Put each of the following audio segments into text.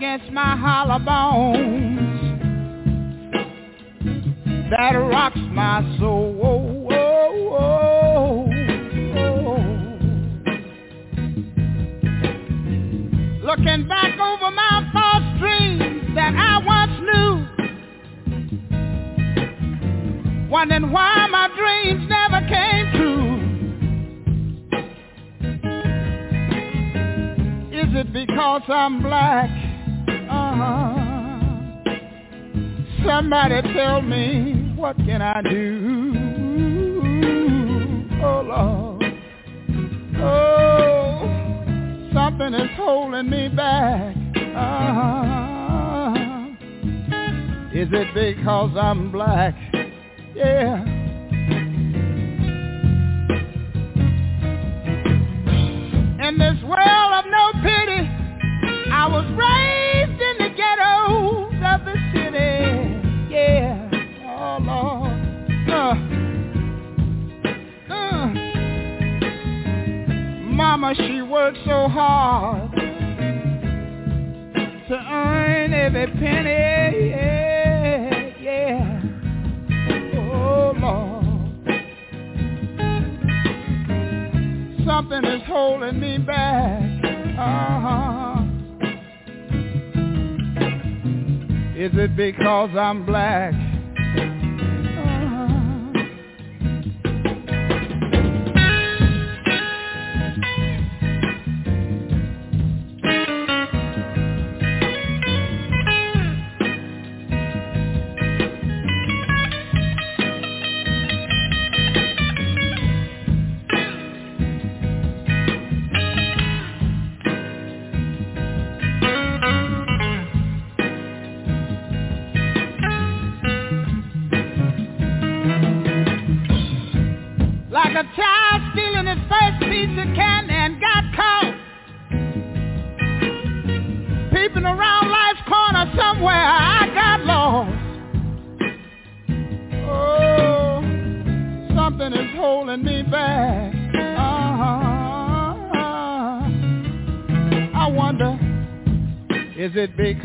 Against my hollow bones that rocks my soul. Oh, oh, oh. Looking back over my false dreams that I once knew. Wondering why my dreams never came true. Is it because I'm black? Uh-huh. Somebody tell me what can I do? Oh Lord. Oh something is holding me back. Uh, is it because I'm black? Yeah. In this world of no pity, I was raised Mama, she worked so hard to earn every penny. Yeah, yeah. Oh, Lord. Something is holding me back. Uh-huh. Is it because I'm black?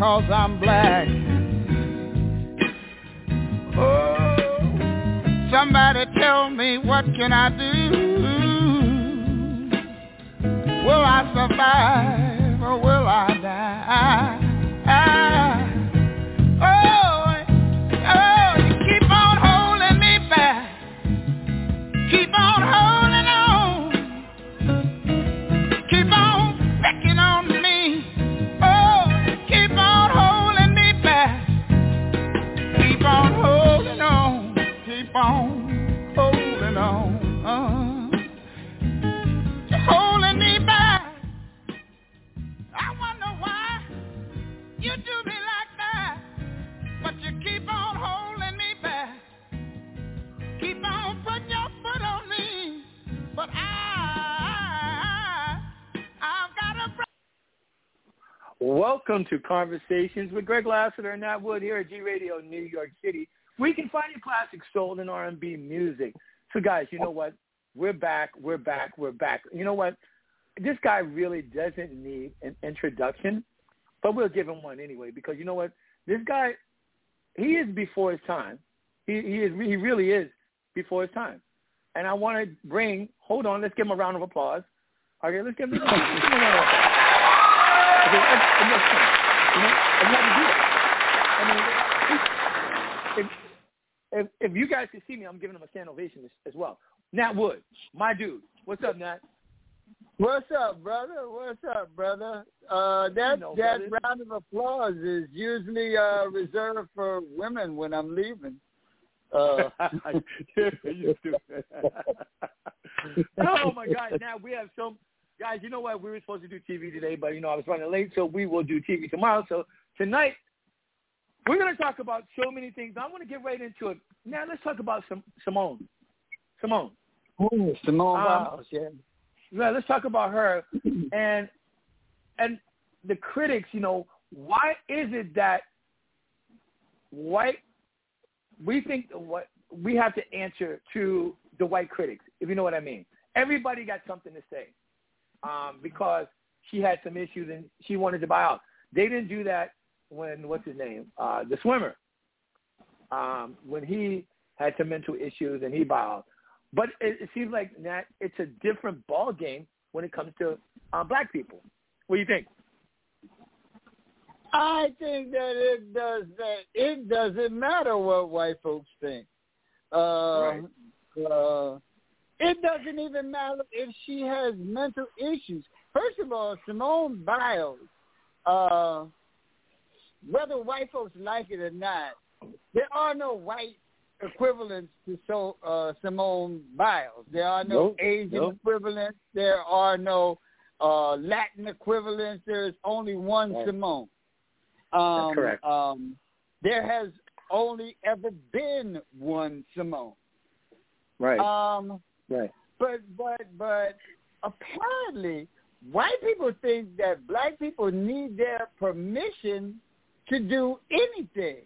It because I'm black? Welcome to Conversations with Greg Lassiter and Nat Wood here at G Radio New York City. We can find your classic soul and R&B music. So guys, you know what? We're back, we're back, we're back. You know what? This guy really doesn't need an introduction, but we'll give him one anyway because you know what? This guy, he is before his time. He, he is, he really is before his time. And I want to bring, hold on, let's give him a round of applause. Okay, let's give him, a round of applause. Okay, and, and let's, you know, and let me do that. I mean, if, if, if you guys can see me, I'm giving him a stand ovation as, as well. Nat Wood, my dude. What's up, Nat? What's up, brother? What's up, brother? Uh, that You know, that brother. round of applause is usually uh, reserved for women when I'm leaving. Uh, oh my God! Now we have some guys. You know what? We were supposed to do TV today, but you know I was running late, so we will do TV tomorrow. So tonight we're going to talk about so many things. I want to get right into it. Now let's talk about Sim- Simone. Simone. Simone Um, Biles, yeah. Yeah, let's talk about her and and the critics. You know, why is it that white we think what we have to answer to the white critics, if you know what I mean. Everybody got something to say um, because she had some issues and she wanted to buy out. They didn't do that when what's his name, uh, the swimmer, um, when he had some mental issues and he bowed. out. But it, it seems like that it's a different ball game when it comes to uh, black people. What do you think? I think that it does that. It doesn't matter what white folks think. Uh, Right. uh, it doesn't even matter if she has mental issues. First of all, Simone Biles, uh, whether white folks like it or not, there are no white equivalents to so, uh, Simone Biles. There are no Nope, Asian nope. equivalents. There are no uh, Latin equivalents. There is only one Right. Simone. Um, correct. Um, there has only ever been one Simone. Right. Um, right. but but but apparently, white people think that black people need their permission to do anything.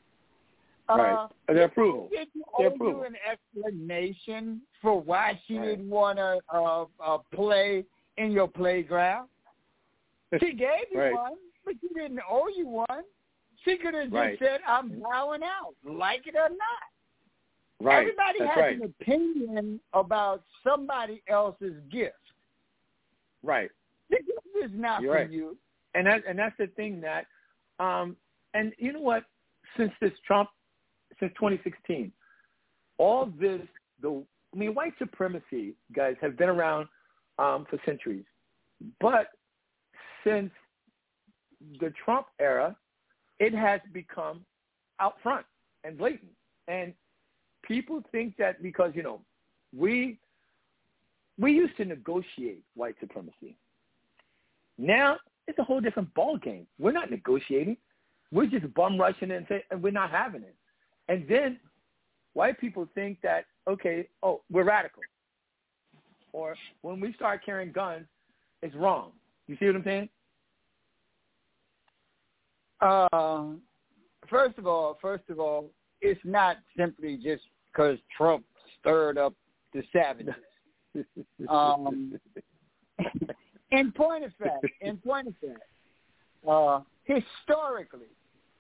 Right. Uh, Their approval. Did you Their approval. you an explanation for why she Right. didn't want to uh, uh, play in your playground? She gave you Right. one, but she didn't owe you one. She could have just Right. said, "I'm bowing out, like it or not." Right. Everybody That's has right. an opinion about somebody else's gift. Right. The gift is not You're for right. you. And that and that's the thing that um and you know what? Since this Trump since 2016, all this the I mean white supremacy guys have been around um for centuries. But since the Trump era, it has become out front and blatant. And people think that because, you know, we we used to negotiate white supremacy. Now it's a whole different ball game. We're not negotiating. We're just bum rushing and say, and we're not having it. And then white people think that okay, oh, we're radical, or when we start carrying guns, it's wrong. You see what I'm saying? Uh, first of all, first of all, it's not simply just because Trump stirred up the savages. Um, in point of fact, in point of fact, uh, historically,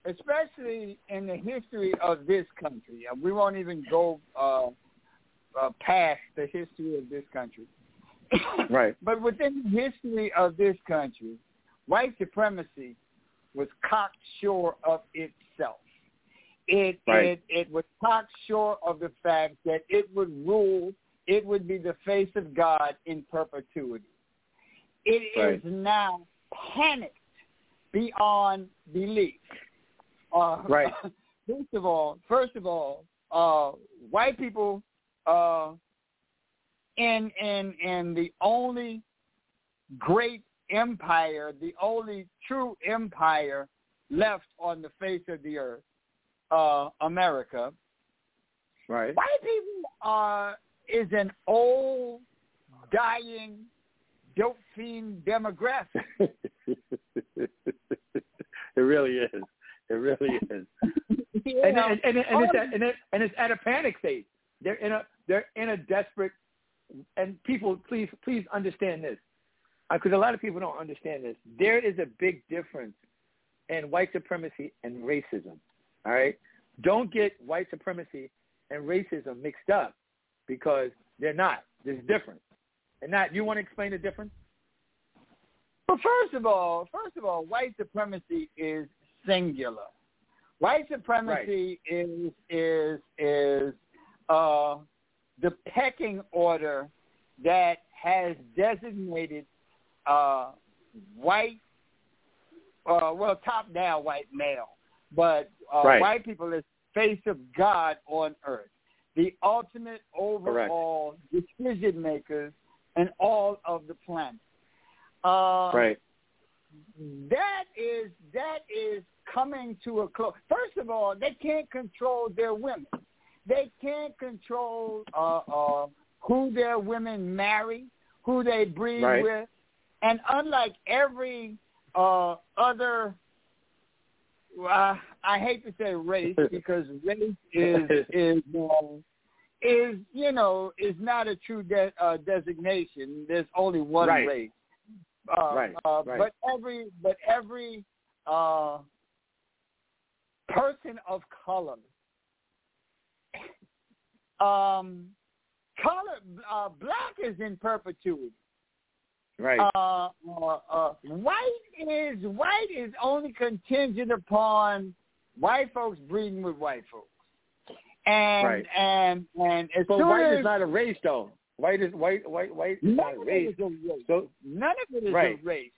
especially in the history of this country, we won't even go uh, uh, past the history of this country. Right. But within the history of this country, white supremacy was cocksure of itself. It Right. it it was cocksure of the fact that it would rule. It would be the face of God in perpetuity. It is Right. now panicked beyond belief. Uh, Right. First of all, first of all, uh, white people uh, in in in the only great empire, the only true empire left on the face of the earth, uh, America. Right. White people are is an old, dying, dope fiend demographic. it really is. It really is. You and, and, and, and, it's at, and, it, and it's at a panic stage. They're in a they're in a desperate. And people, please please understand this, because a lot of people don't understand this. There is a big difference in white supremacy and racism. All right, don't get white supremacy and racism mixed up, because they're not. There's difference. And Nat, you want to explain the difference? Well, first of all, first of all, white supremacy is singular. White supremacy right. is is is uh, the pecking order that has designated uh, white, uh, well, top down white male, but uh, right. white people as face of God on earth, the ultimate overall Correct. decision makers in all of the planet. Uh, right. That is that is coming to a close. First of all, they can't control their women. They can't control uh, uh, who their women marry, who they breed right. with, and unlike every uh, other, uh, I hate to say race because race is is uh, is you know is not a true de- uh, designation. There's only one right. race. Uh, right. Uh, right. But every but every uh, person of color, um, color uh, black is in perpetuity. Right. Uh, uh, uh, white is white is only contingent upon white folks breeding with white folks. And right. and and as but white as, is not a race though. White is white white white is not a race. a race. So none of it is right. a race.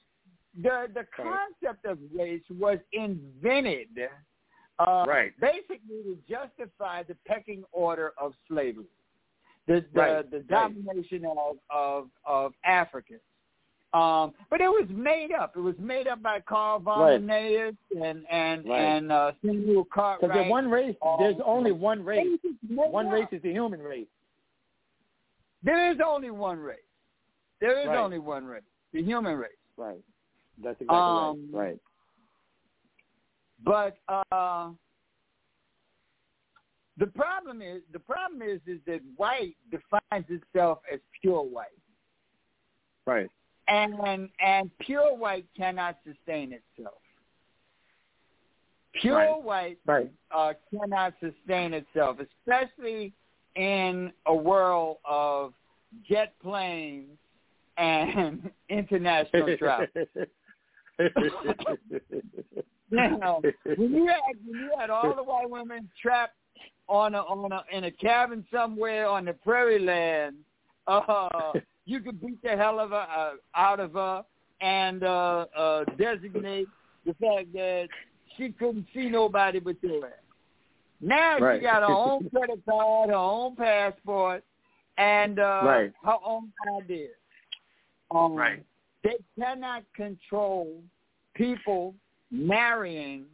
The the concept of race was invented uh, right. basically to justify the pecking order of slavery, the the, right. the domination of of of Africans. Um, but it was made up. It was made up by Carl von right. Linnaeus and and right. and uh, Samuel Cartwright. Because there's one race. There's um, only one race. One race is the human race. There is only one race. There is right. only one race, the human race. Right. That's exactly um, right. Right. But uh, the problem is the problem is is that white defines itself as pure white. Right. And and pure white cannot sustain itself. Pure right. white right. Uh, cannot sustain itself, especially in a world of jet planes and international travel. you know, when you had when you had all the white women trapped on a on a in a cabin somewhere on the prairie land, uh, you could beat the hell of her uh, out of her and uh, uh, designate the fact that she couldn't see nobody but your ass. Now right. she got her own credit card, her own passport, and uh, right. her own ideas. Um, right. They cannot control people marrying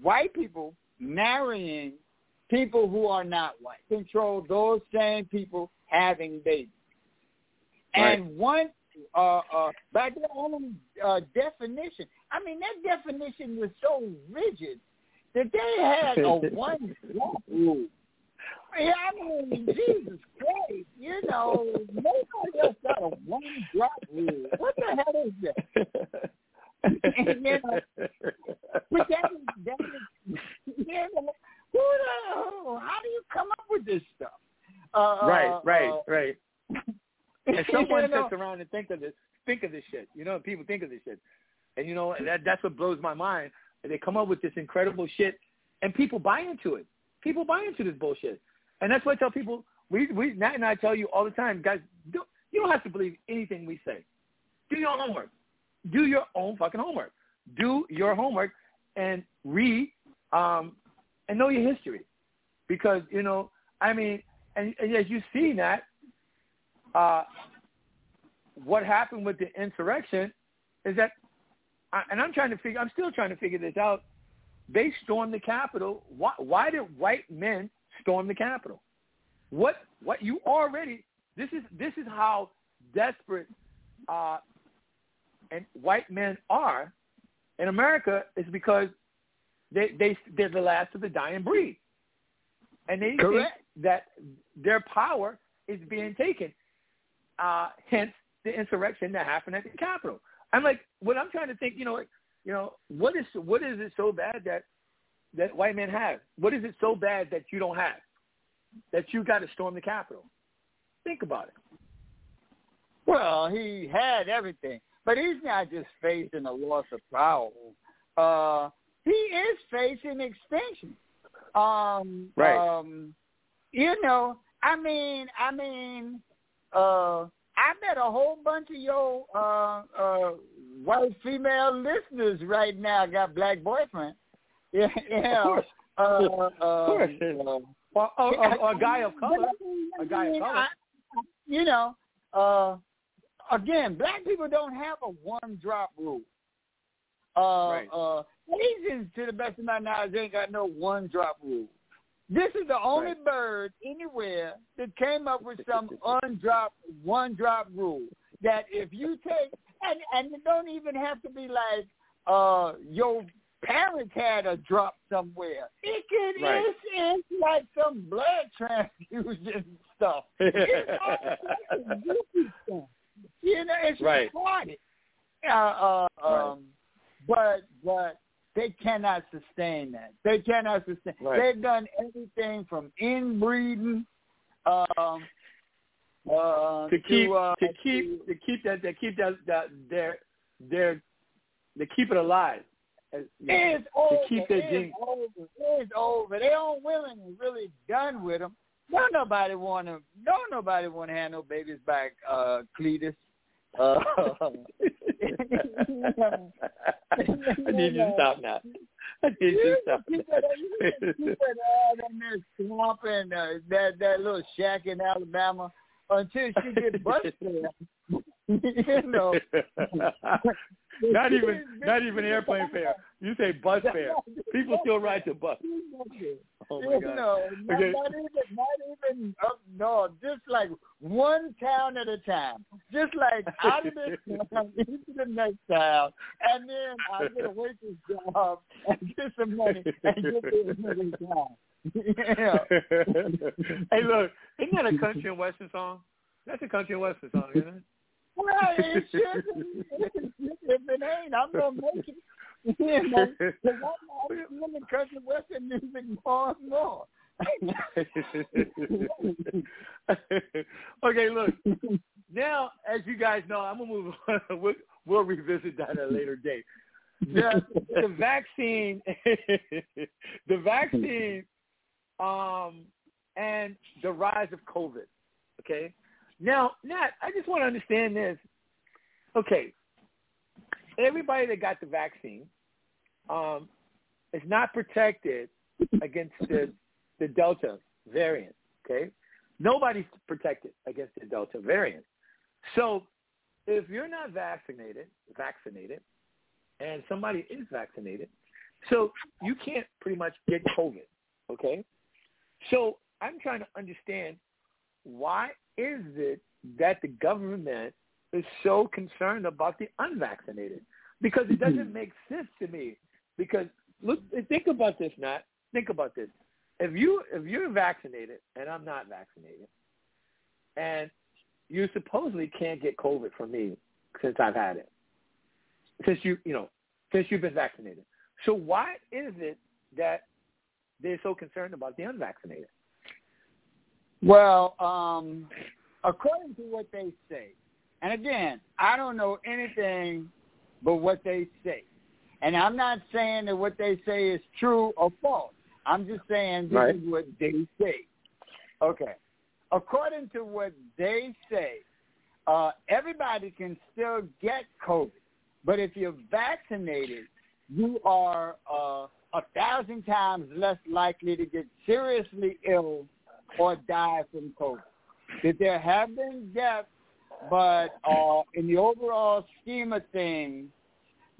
white people marrying people who are not white. Control those same people having babies. Right. And one, uh, uh, by their own uh, definition, I mean that definition was so rigid that they had a one rule. Yeah, I mean, Jesus Christ, you know, nobody else got a one drop rule. What the hell is that? and, you know, but that is, that is, you know, who the, how do you come up with this stuff? Uh, right, right, uh, right. And someone you know, sits around and think of this, think of this shit. You know, people think of this shit, and you know that that's what blows my mind. They come up with this incredible shit, and people buy into it. People buy into this bullshit, and that's why I tell people. We we Nat and I tell you all the time, guys. Do, you don't have to believe anything we say. Do your homework. Do your own fucking homework. Do your homework and read um, and know your history, because you know I mean, and, and as you see that, uh, what happened with the insurrection is that, and I'm trying to figure, I'm still trying to figure this out. They stormed the Capitol. Why, why did white men storm the Capitol? What, what you already, this is, this is how desperate uh, and white men are in America is because they, they, they're the last of the dying breed. And they Correct. think that their power is being taken. Uh, hence the insurrection that happened at the Capitol. I'm like, what I'm trying to think, you know, you know, what is what is it so bad that that white men have? What is it so bad that you don't have? That you got to storm the Capitol? Think about it. Well, he had everything, but he's not just facing a loss of power. Uh, he is facing extinction. Um, Right. Um, you know, I mean, I mean, uh, I bet a whole bunch of your uh, uh, white female listeners right now got black boyfriends. Yeah, yeah. Of course. Uh, Of course. uh, Or, or, or, or a guy of color. A guy of color. I- you know, uh, again, black people don't have a one drop rule. Uh, Right. uh, Asians, to the best of my knowledge, ain't got no one drop rule. This is the only Right. bird anywhere that came up with some undrop, one drop rule. That if you take, and and it don't even have to be like uh your parents had a drop somewhere. It could Right. it's, it's like some blood transfusion stuff. It's all kinds of goofy stuff. You know, it's Right. retarded. Uh, uh, Right. um, but but they cannot sustain that. They cannot sustain. Right. They've done everything from inbreeding, um, uh, to keep uh, to keep to keep that to keep that that their their to keep it alive. As- you know, It's over. keep their it's genes. over. It's over. They don't willing and really done with them. Don't nobody want to. Don't nobody want to have no babies back, uh, Cletus. Uh, I need you to stop now. I need you to stop. You can keep it out in there swamp and uh, that that little shack in Alabama until she get busted. you know. not even not even airplane fare. You say bus fare. People still ride the bus. Oh my god. not, Okay. not even, not even up north. Just like one town at a time. Just like out of this town into the next town, and then I get a waitress job and get some money and get to another town. yeah. hey, look, isn't that a country and western song? That's a country and western song, isn't it? Well, it should. if it ain't, I'm gonna make it. You know, I'm I'm country western music more and more. okay, look. Now, as you guys know, I'm gonna move on. We'll, we'll revisit that at a later date. The, the vaccine, the vaccine, um, and the rise of COVID. Okay. Now, Nat, I just want to understand this. Okay, everybody that got the vaccine um, is not protected against the the Delta variant. Okay, nobody's protected against the Delta variant. So, if you're not vaccinated, vaccinated, and somebody is vaccinated, so you can't pretty much get COVID. Okay, so I'm trying to understand why is it that the government is so concerned about the unvaccinated? Because it doesn't mm-hmm. make sense to me. Because look, think about this, Matt. Think about this. If you if you're vaccinated and I'm not vaccinated, and you supposedly can't get COVID from me since I've had it, since you you know since you've been vaccinated. So why is it that they're so concerned about the unvaccinated? Well, um, according to what they say, and again, I don't know anything but what they say. And I'm not saying that what they say is true or false. I'm just saying this Right. is what they say. Okay. According to what they say, uh, everybody can still get COVID. But if you're vaccinated, you are uh, a thousand times less likely to get seriously ill or die from COVID. That there have been deaths, but uh, in the overall scheme of things,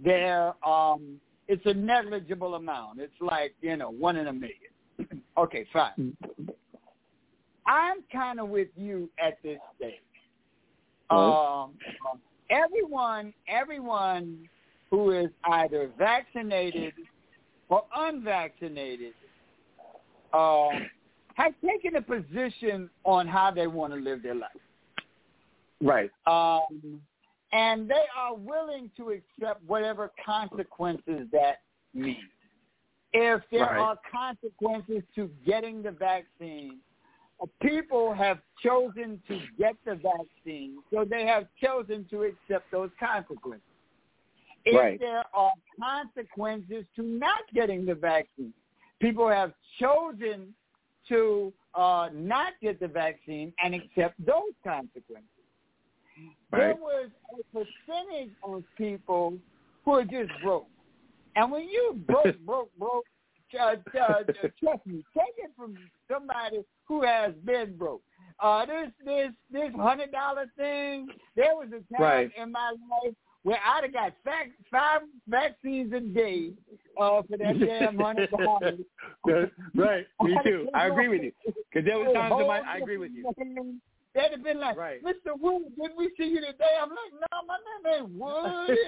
there um, it's a negligible amount. It's like you know one in a million. okay, fine. I'm kind of with you at this stage. Um, everyone, everyone who is either vaccinated or unvaccinated uh, has taken a position on how they want to live their life. Right. Um, and they are willing to accept whatever consequences that means. If there Right. are consequences to getting the vaccine, people have chosen to get the vaccine, so they have chosen to accept those consequences. If Right. there are consequences to not getting the vaccine, people have chosen to uh, not get the vaccine and accept those consequences. There was a percentage of people who are just broke. And when you broke, broke, broke, uh, uh, trust me, take it from somebody who has been broke. Uh, this this this hundred dollar thing. There was a time Right. in my life where I'd have got fac- five vaccines a day uh, for that damn hundred dollars. right. Me too. I agree with you. Because there was times in my, I agree with you. They'd have been like, Right. Mr. Wood, did we see you today? I'm like, no, my name ain't Wood.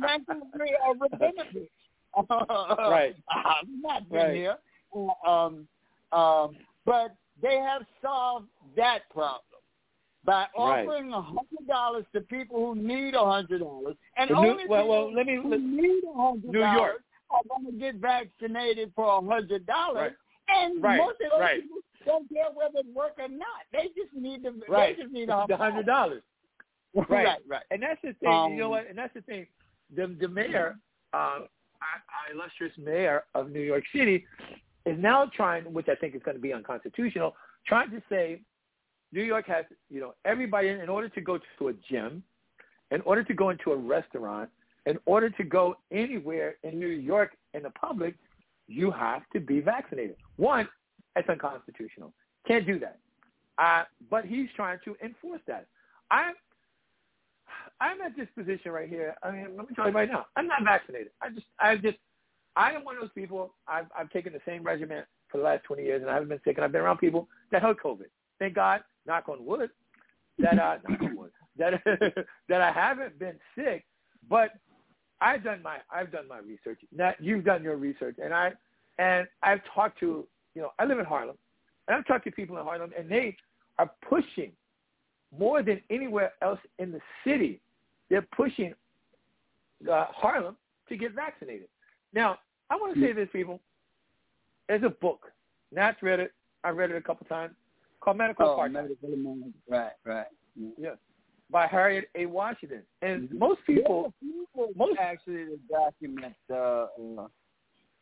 Yankee or Rabinovich. Right. I've not been Right. here. Um, um, but they have solved that problem by offering a hundred dollars to people who need a hundred dollars, and The New- only well, people well, let me- who let- need a hundred New York. dollars are going to get vaccinated for a hundred dollars. Right. And Right, most of those right. people don't care whether it work or not. They just need the Right. they just need the hundred dollars. Right, Right. right. And that's the thing. you know Um, what? And that's the thing. The the mayor, um, our, our illustrious mayor of New York City, is now trying, which I think is going to be unconstitutional, trying to say New York has, you know, everybody in order to go to a gym, in order to go into a restaurant, in order to go anywhere in New York in the public, you have to be vaccinated. One, it's unconstitutional. Can't do that. Uh, but he's trying to enforce that. I I'm at this position right here. I mean, let me tell you right now, I'm not vaccinated. I just, I just, I am one of those people. I've, I've taken the same regimen for the last 20 years, and I haven't been sick. And I've been around people that had COVID. Thank God, knock on wood, that uh, knock on wood, that that I haven't been sick. But I've done my, I've done my research. Now you've done your research, and I, and I've talked to, you know, I live in Harlem, and I've talked to people in Harlem, and they are pushing more than anywhere else in the city. They're pushing uh, Harlem to get vaccinated. Now, I want to say this, people. There's a book. Nat's read it. I read it a couple times. Called Medical Oh, Apartheid. medical. Right, right. Yeah. Yes. By Harriet A. Washington. And Mhm. most people, people most- actually to document uh, uh,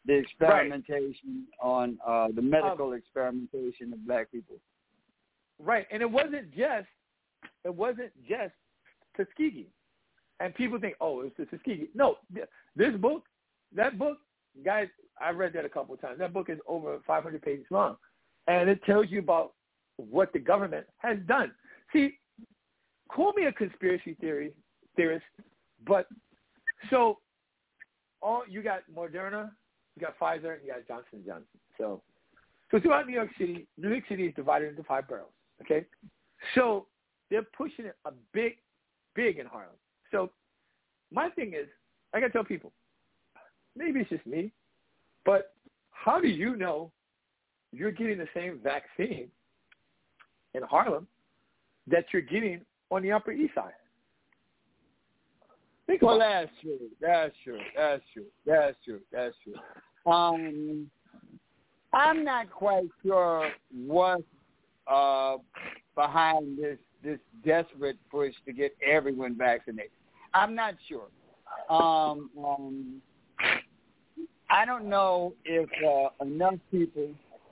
the experimentation on uh, the medical experimentation of black people. right? And it wasn't just, it wasn't just Tuskegee. And people think, oh, it's the Tuskegee. No, this book, that book, guys, I read that a couple of times. That book is over 500 pages long, and it tells you about what the government has done. See, call me a conspiracy theory theorist, but so all you got Moderna, you got Pfizer, and you got Johnson Johnson. So, so throughout New York City, New York City is divided into five boroughs. Okay, so they're pushing it a big, big in Harlem. So my thing is, I gotta tell people, maybe it's just me, but how do you know you're getting the same vaccine in Harlem that you're getting on the Upper East Side? Think Well, about that's true. That's true. That's true. That's true. That's true. Um, I'm not quite sure what's uh, behind this this desperate push to get everyone vaccinated. I'm not sure. Um, um, I don't know if uh, enough people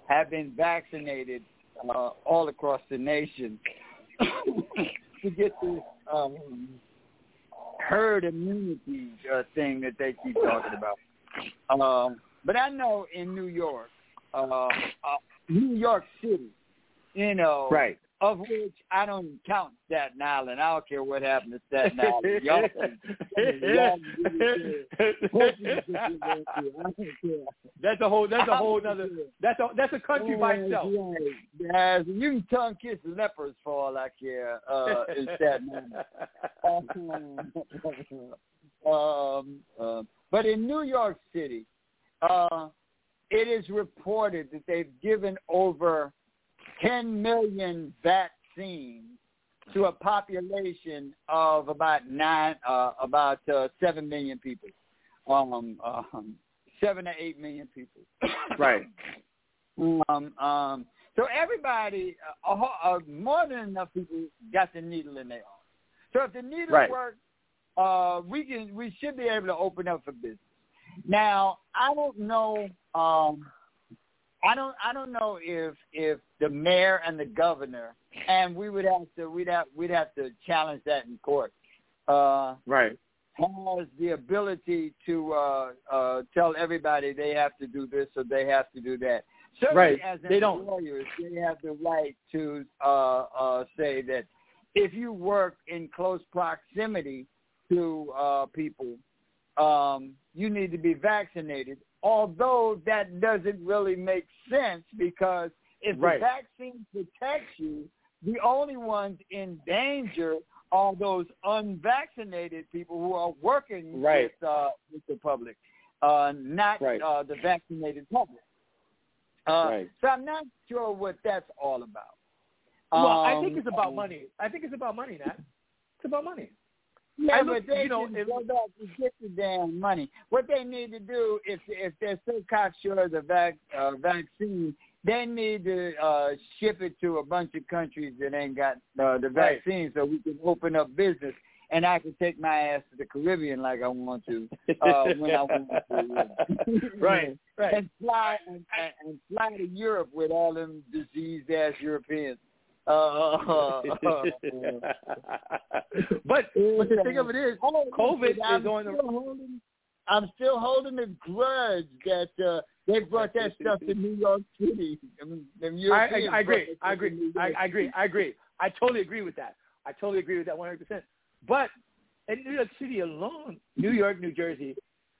have been vaccinated uh, all across the nation to get this um, herd immunity uh, thing that they keep talking about. Um, but I know in New York, uh, uh, New York City, you know, Right. Of which I don't even count Staten Island. I don't care what happened to Staten Island. Y'all, y'all that's a whole. That's a whole other. That's a that's a country by itself. Yes, you can tongue kiss lepers for all I care uh, in Staten Island. um, uh, but in New York City, uh, it is reported that they've given over 10 million vaccines to a population of about nine, uh, about uh, seven million people, um, um, seven to eight million people. Right. Um, um, so everybody, uh, uh, more than enough people got the needle in their arm. So if the needle Right. works, uh, we can we should be able to open up for business. Now I don't know. Um, I don't I don't know if if the mayor and the governor and we would have to we'd have we'd have to challenge that in court. Uh, Right. has the ability to uh, uh, tell everybody they have to do this or they have to do that. Certainly, Right. as They don't. employers, they have the right to uh, uh, say that if you work in close proximity to uh, people, um, you need to be vaccinated. Although that doesn't really make sense because if Right. the vaccine protects you, the only ones in danger are those unvaccinated people who are working Right. with uh, with the public, uh, not Right. uh, the vaccinated public. Uh, Right. So I'm not sure what that's all about. Well, I think Um, it's about um, money. I think it's about money, Nat. It's about money. Yeah, I look- but they you know, if- go back and get the damn money. What they need to do, if if they're so cocksure of the vac, uh, vaccine, they need to uh, ship it to a bunch of countries that ain't got uh, the Right. vaccine, so we can open up business, and I can take my ass to the Caribbean like I want to uh, when I want to. Right, right. And fly and, and, and fly to Europe with all them diseased ass Europeans. Uh, but but the thing of it is, COVID I'm is on the still holding, I'm still holding a grudge that uh, they brought that stuff to New York City. I, Europeans I, I agree. I agree. I, I agree. I agree. I totally agree with that. I totally agree with that 100%. But in New York City alone, New York, New Jersey,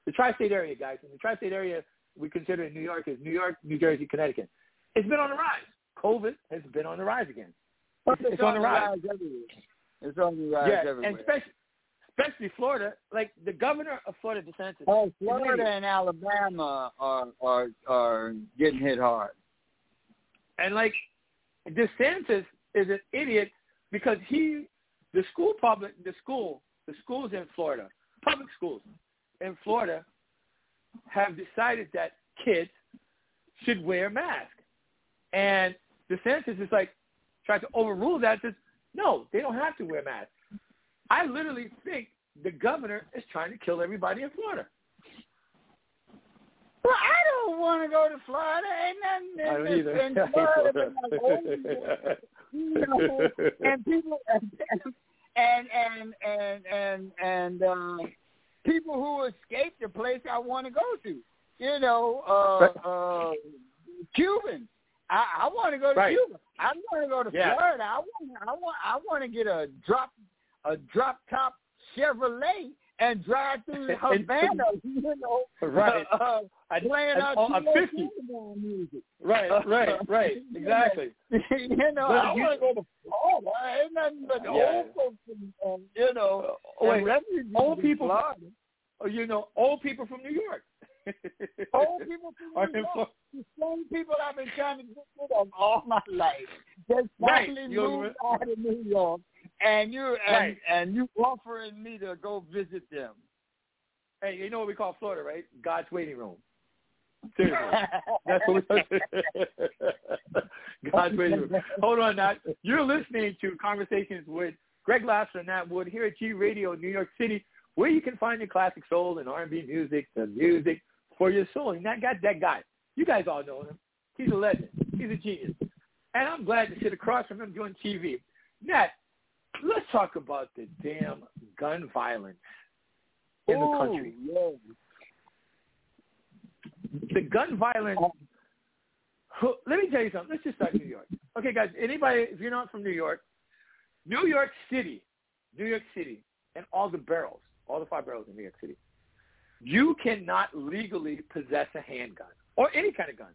the tri-state area, guys, and the tri-state area we consider in New York is New York, New Jersey, Connecticut. It's been on the rise. COVID has been on the rise again. It's, it's on the rise. everywhere. It's on the rise Yeah, everywhere. and especially, especially Florida. Like the governor of Florida, DeSantis. oh, Florida and Alabama are are are getting hit hard. And like DeSantis is an idiot because he, the school public, the school, the schools in Florida, public schools in Florida, have decided that kids should wear masks. And DeSantis is like trying to overrule that. Says no, they don't have to wear masks. I literally think the governor is trying to kill everybody in Florida. Well, I don't want to go to Florida. Ain't nothing I don't either. in Florida but like old you know, and people and and and and and uh, people who escape the place I want to go to. You know, uh, uh, Cubans. I, I want to go to Right. Cuba. I want to go to Yeah. Florida. I want I want I want to get a drop a drop top Chevrolet and drive through Havana. you know, Right. Uh, uh I- playing I- out I'm Tito 50. Music. Right, right, right. Exactly. you know, But I want to go to Florida. Ain't nothing but Yeah. old folks and, and um, you know, uh, and wait, old people- Florida. Oh, you know, old people from New York. Old people from New York. Same people I've been trying to get rid of all my life. Right. finally You moved out of New York, and you and, Right. and you offering me to go visit them. Hey, you know what we call Florida, right? God's waiting room. Seriously. That's what we God's waiting room. Hold on, Nat. You're listening to Conversations with Greg Lassiter and Nat Wood here at G Radio New York City, where you can find your classic soul and R&B music, the music for your soul. And that got that guy. You guys all know him. He's a legend. He's a genius. And I'm glad to sit across from him doing TV. Nat, let's talk about the damn gun violence in the country. Oh, yeah. The gun violence. Let me tell you something. Let's just start New York. Okay, guys. Anybody, if you're not from New York, New York City, New York City, and all the barrels, all the five barrels in New York City, you cannot legally possess a handgun or any kind of gun.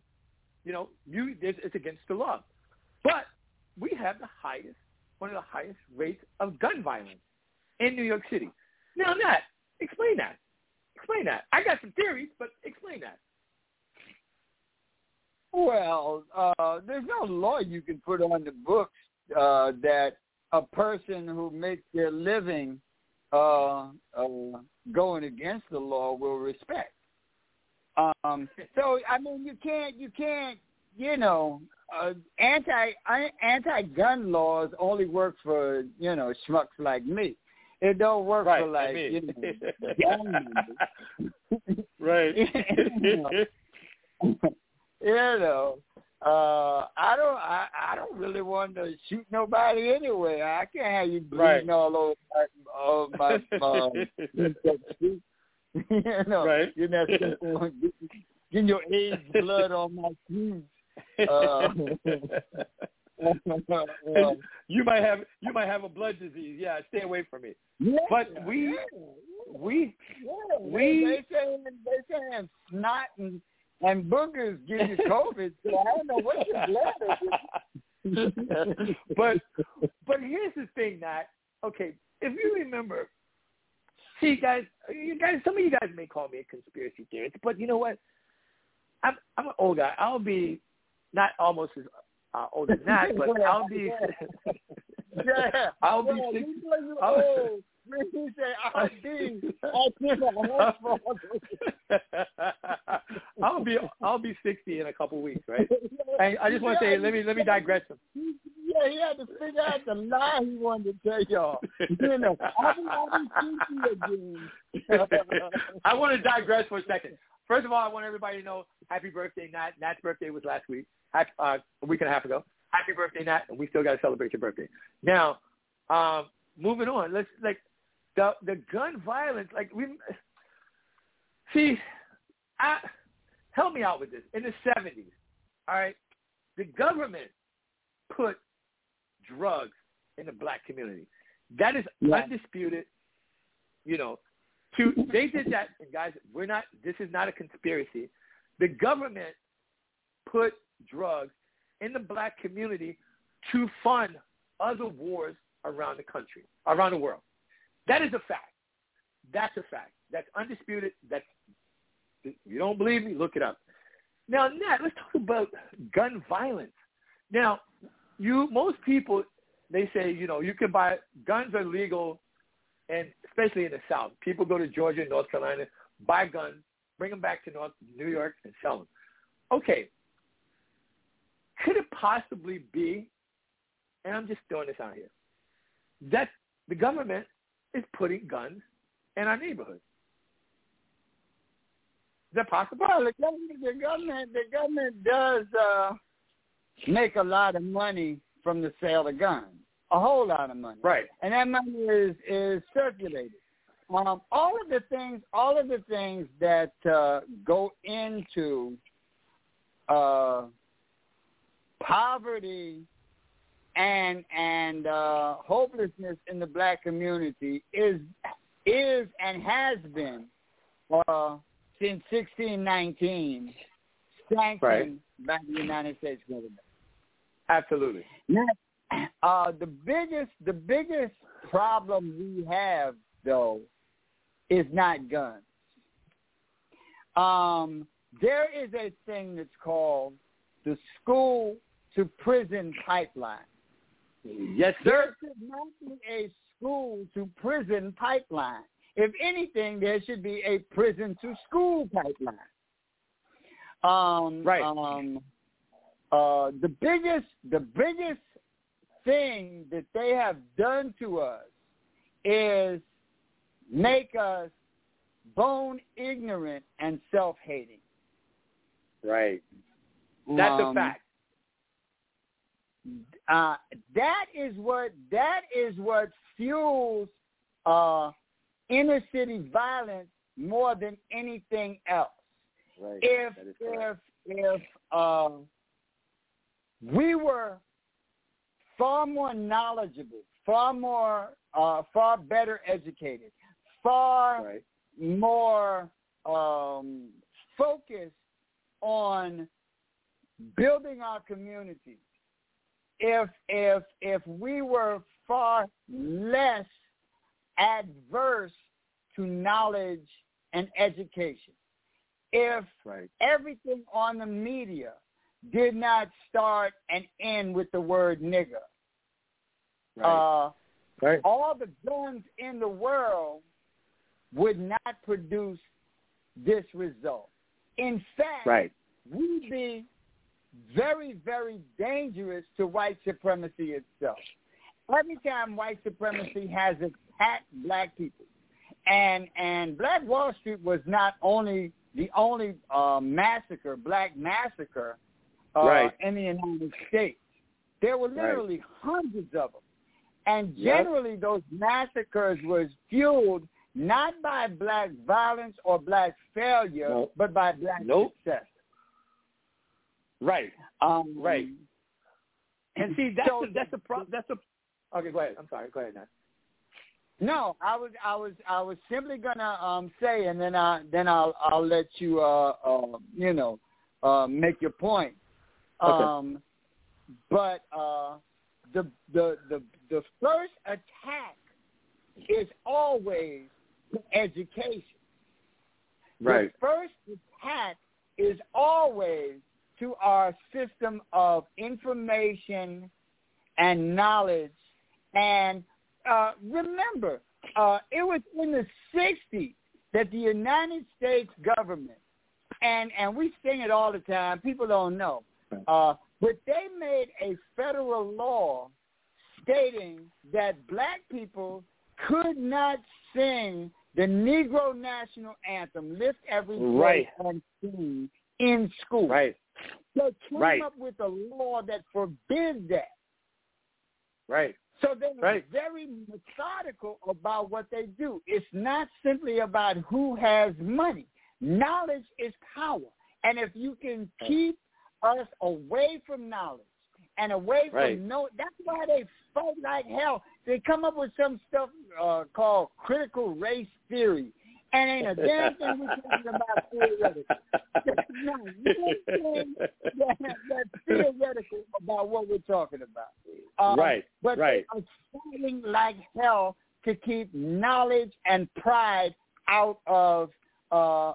You know, you it's against the law. But we have the highest, one of the highest rates of gun violence in New York City. Now, Nat, explain that. Explain that. I got some theories, but explain that. Well, uh, there's no law you can put on the books uh, that a person who makes their living uh, uh, going against the law will respect. Um, so I mean, you can't you can't you know, uh, anti anti gun laws only work for you know schmucks like me. It don't work right, for like you know, right. you know, you know uh, I don't, I, I don't really want to shoot nobody anyway. I can't have you bleeding Right. all over my, all my, uh, you know, Right. you know, getting your AIDS blood on my shoes. Uh, you might have you might have a blood disease. Yeah, stay away from me. yeah, But we we yeah, we- they, they saying they saying snot and and boogers give you COVID. So I don't know what your blood is. but but here's the thing that okay, if you remember, see guys, you guys, some of you guys may call me a conspiracy theorist, but you know what? I'm I'm an old guy. I'll be not almost as uh, old as that, but I'll be. Yeah, I'll be yeah, six- you I'll- old. You I'll be, I'll be I'll be I'll be sixty in a couple weeks, right? And I just want to say, let me let me digress. Yeah, he had to figure out the lie he wanted to tell y'all. I want to digress for a second. First of all, I want everybody to know happy birthday, Nat. Nat's birthday was last week, Happy- uh, a week and a half ago. Happy birthday, Nat, and we still got to celebrate your birthday. Now, um, moving on. Let's like the the gun violence. Like we see, I, help me out with this. In the seventies, all right, the government put drugs in the black community. That is Yeah. undisputed. You know, to they did that, and guys, we're not. This is not a conspiracy. The government put drugs in the black community to fund other wars around the country, around the world. That is a fact. That's a fact. That's undisputed. That's you don't believe me, look it up. Now, Nat, let's talk about gun violence. Now, you most people they say you know you can buy guns are legal, and especially in the South, people go to Georgia, and North Carolina, buy guns, bring them back to North New York, and sell them. Okay, could it possibly be? And I'm just throwing this out here that the government is putting guns in our neighborhoods. Is that possible? Well, the government, the government, the government does uh, make a lot of money from the sale of guns, a whole lot of money, Right. and that money is is circulated. Um, all of the things, all of the things that uh, go into uh, poverty and and uh, hopelessness in the black community is is and has been uh, since 1619 sanctioned Right. By the United States government. Absolutely. Now, uh, the biggest the biggest problem we have though is not guns. Um, there is a thing that's called the school to prison pipeline. Yes, sir. There should not be a school to prison pipeline. If anything, there should be a prison to school pipeline. Um, Right. Um, uh, the biggest, the biggest thing that they have done to us is make us bone ignorant and self-hating. Right. That's a Um, fact. uh, that is what that is what fuels uh, inner city violence more than anything else. Right. If if if uh, we were far more knowledgeable, far more uh, far better educated, far Right. more um, focused on building our communities. If if if we were far less adverse to knowledge and education, if Right. everything on the media did not start and end with the word nigger, Right. uh, right. all the guns in the world would not produce this result. In fact, Right. we'd be very, very dangerous to white supremacy itself. Every time white supremacy has attacked black people, and and Black Wall Street was not only the only uh, massacre, black massacre, uh, Right. in the United States. There were literally hundreds of them, and Yep. generally those massacres was fueled not by black violence or black failure, Nope. but by black Nope. success. Right. Um, Right. And see, that's So- the, that's a pro- that's a. Okay, go ahead. I'm sorry. Go ahead, Nat. No, I was I was I was simply gonna um say, and then I then I'll I'll let you uh, uh you know uh make your point. Okay. Um, but uh, the the the the first attack is always education. Right. The first attack is always to our system of information and knowledge. And uh, remember, uh, it was in the 60s that the United States government, and, and we sing it all the time, people don't know, uh, but they made a federal law stating that black people could not sing the Negro National Anthem, Lift Every Right. and Sing, in school. Right. They came Right. up with a law that forbids that. Right. So they're Right. very methodical about what they do. It's not simply about who has money. Knowledge is power. And if you can keep us away from knowledge and away from Right. no that's why they fight like hell. They come up with some stuff uh, called critical race theory. And ain't a damn thing we're talking about theoretical. no, you understand that, that's theoretical about what we're talking about. Um, Right, But right. they are fighting like hell to keep knowledge and pride out of uh,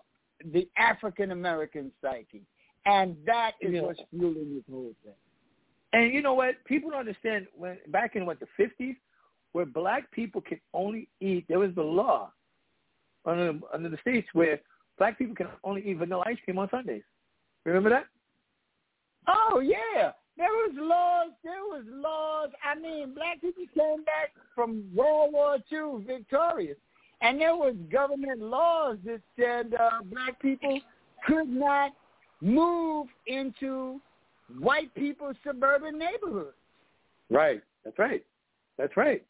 the African American psyche, and that is Yeah. what's fueling this whole thing. And you know what? People don't understand when back in what the fifties, where black people can only eat. There was the law under under the states where black people can only eat vanilla ice cream on Sundays. Remember that? Oh yeah, there was laws. There was laws. I mean, black people came back from World War II victorious, and there was government laws that said uh, black people could not move into white people's suburban neighborhoods. Right. That's right. That's right.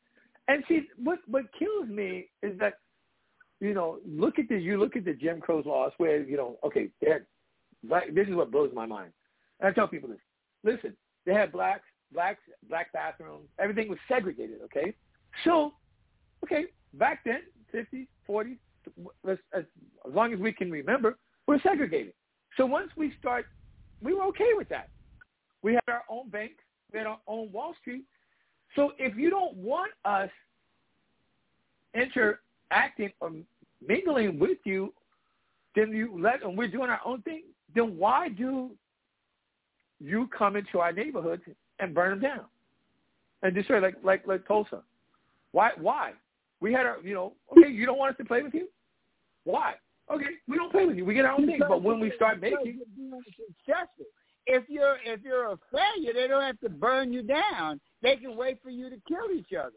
And see, what what kills me is that, you know, look at the you look at the Jim Crow's laws where you know, okay, they're black. This is what blows my mind. And I tell people this. Listen, they had blacks, blacks, black bathrooms. Everything was segregated. Okay, so okay, back then, 50s, 40s, as, as long as we can remember, we're segregated. So once we start, we were okay with that. We had our own banks. We had our own Wall Street. So if you don't want us interacting or um, mingling with you, then you let and we're doing our own thing. Then why do you come into our neighborhoods and burn them down and destroy like like like Tulsa? Why why? We had our you know okay you don't want us to play with you. Why? Okay, we don't play with you. We get our own thing. But when we start making successful. If you're if you're a failure, they don't have to burn you down. They can wait for you to kill each other.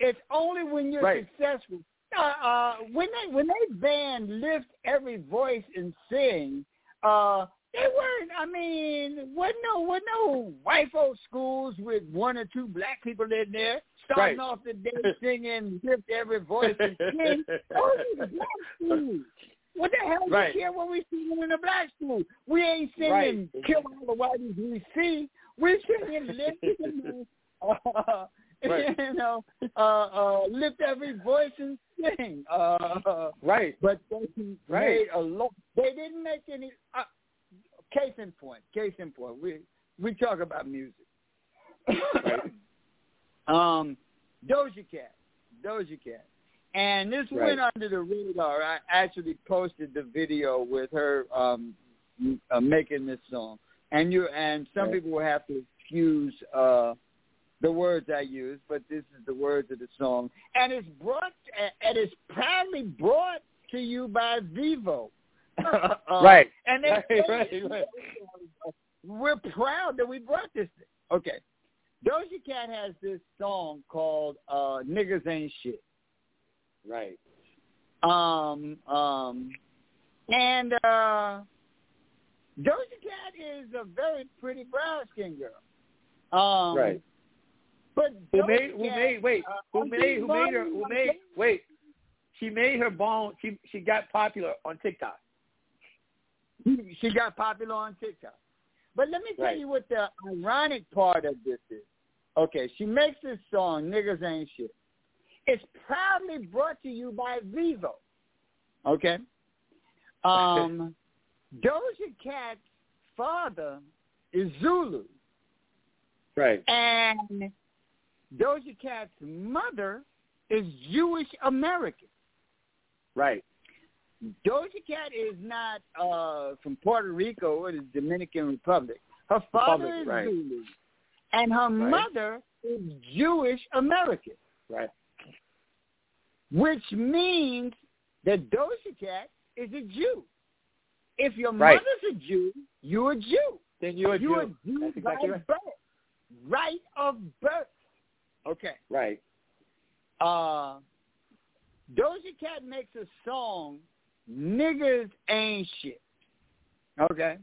It's only when you're Right. successful. Uh, uh, when they when they banned "Lift Every Voice and Sing," uh, they weren't. I mean, wasn't no wasn't no white folk schools with one or two black people in there starting Right. off the day singing "Lift Every Voice and Sing." Those are black schools. What the hell Right. do you care what we singing in the black school? We ain't singing Right. "Kill all the whiteys we see." We're singing "Lift uh, Right. you know, uh, uh, lift every voice and sing. Uh, right, but they Right. made a lot. They didn't make any. Uh, case in point. Case in point. We we talk about music. um, Doja Cat. Doja Cat. And this Right. went under the radar. I actually posted the video with her um, uh, making this song. And you and some Right. people will have to excuse uh, the words I use, but this is the words of the song. And it's brought and it's proudly brought to you by Vevo. Uh, Right. And they Right, right, right. we're proud that we brought this. Thing. Okay, Doja Cat has this song called uh, "Niggas Ain't Shit." Right. Um, um, and uh, Doja Cat is a very pretty brown skin girl. Um, right. But Who made? Who made? Wait. uh, Who made? Who made her? Who made? Wait. She made her bone. She she got popular on TikTok. She got popular on TikTok. But let me tell Right. you what the ironic part of this is. Okay, she makes this song, Niggas Ain't Shit. It's proudly brought to you by Vevo. Okay? Um, Doja Cat's father is Zulu. Right. And Doja Cat's mother is Jewish American. Right. Doja Cat is not uh, from Puerto Rico or the Dominican Republic. Her father Republic, is right. Zulu, and her mother is Jewish American, Right. which means that Doja Cat is a Jew. If your Right. mother's a Jew, you're a Jew. Then you're a you're Jew. a Jew That's exactly right. birth, right of birth. Okay. Right. uh, Doja Cat makes a song, "Niggas Ain't Shit." Okay,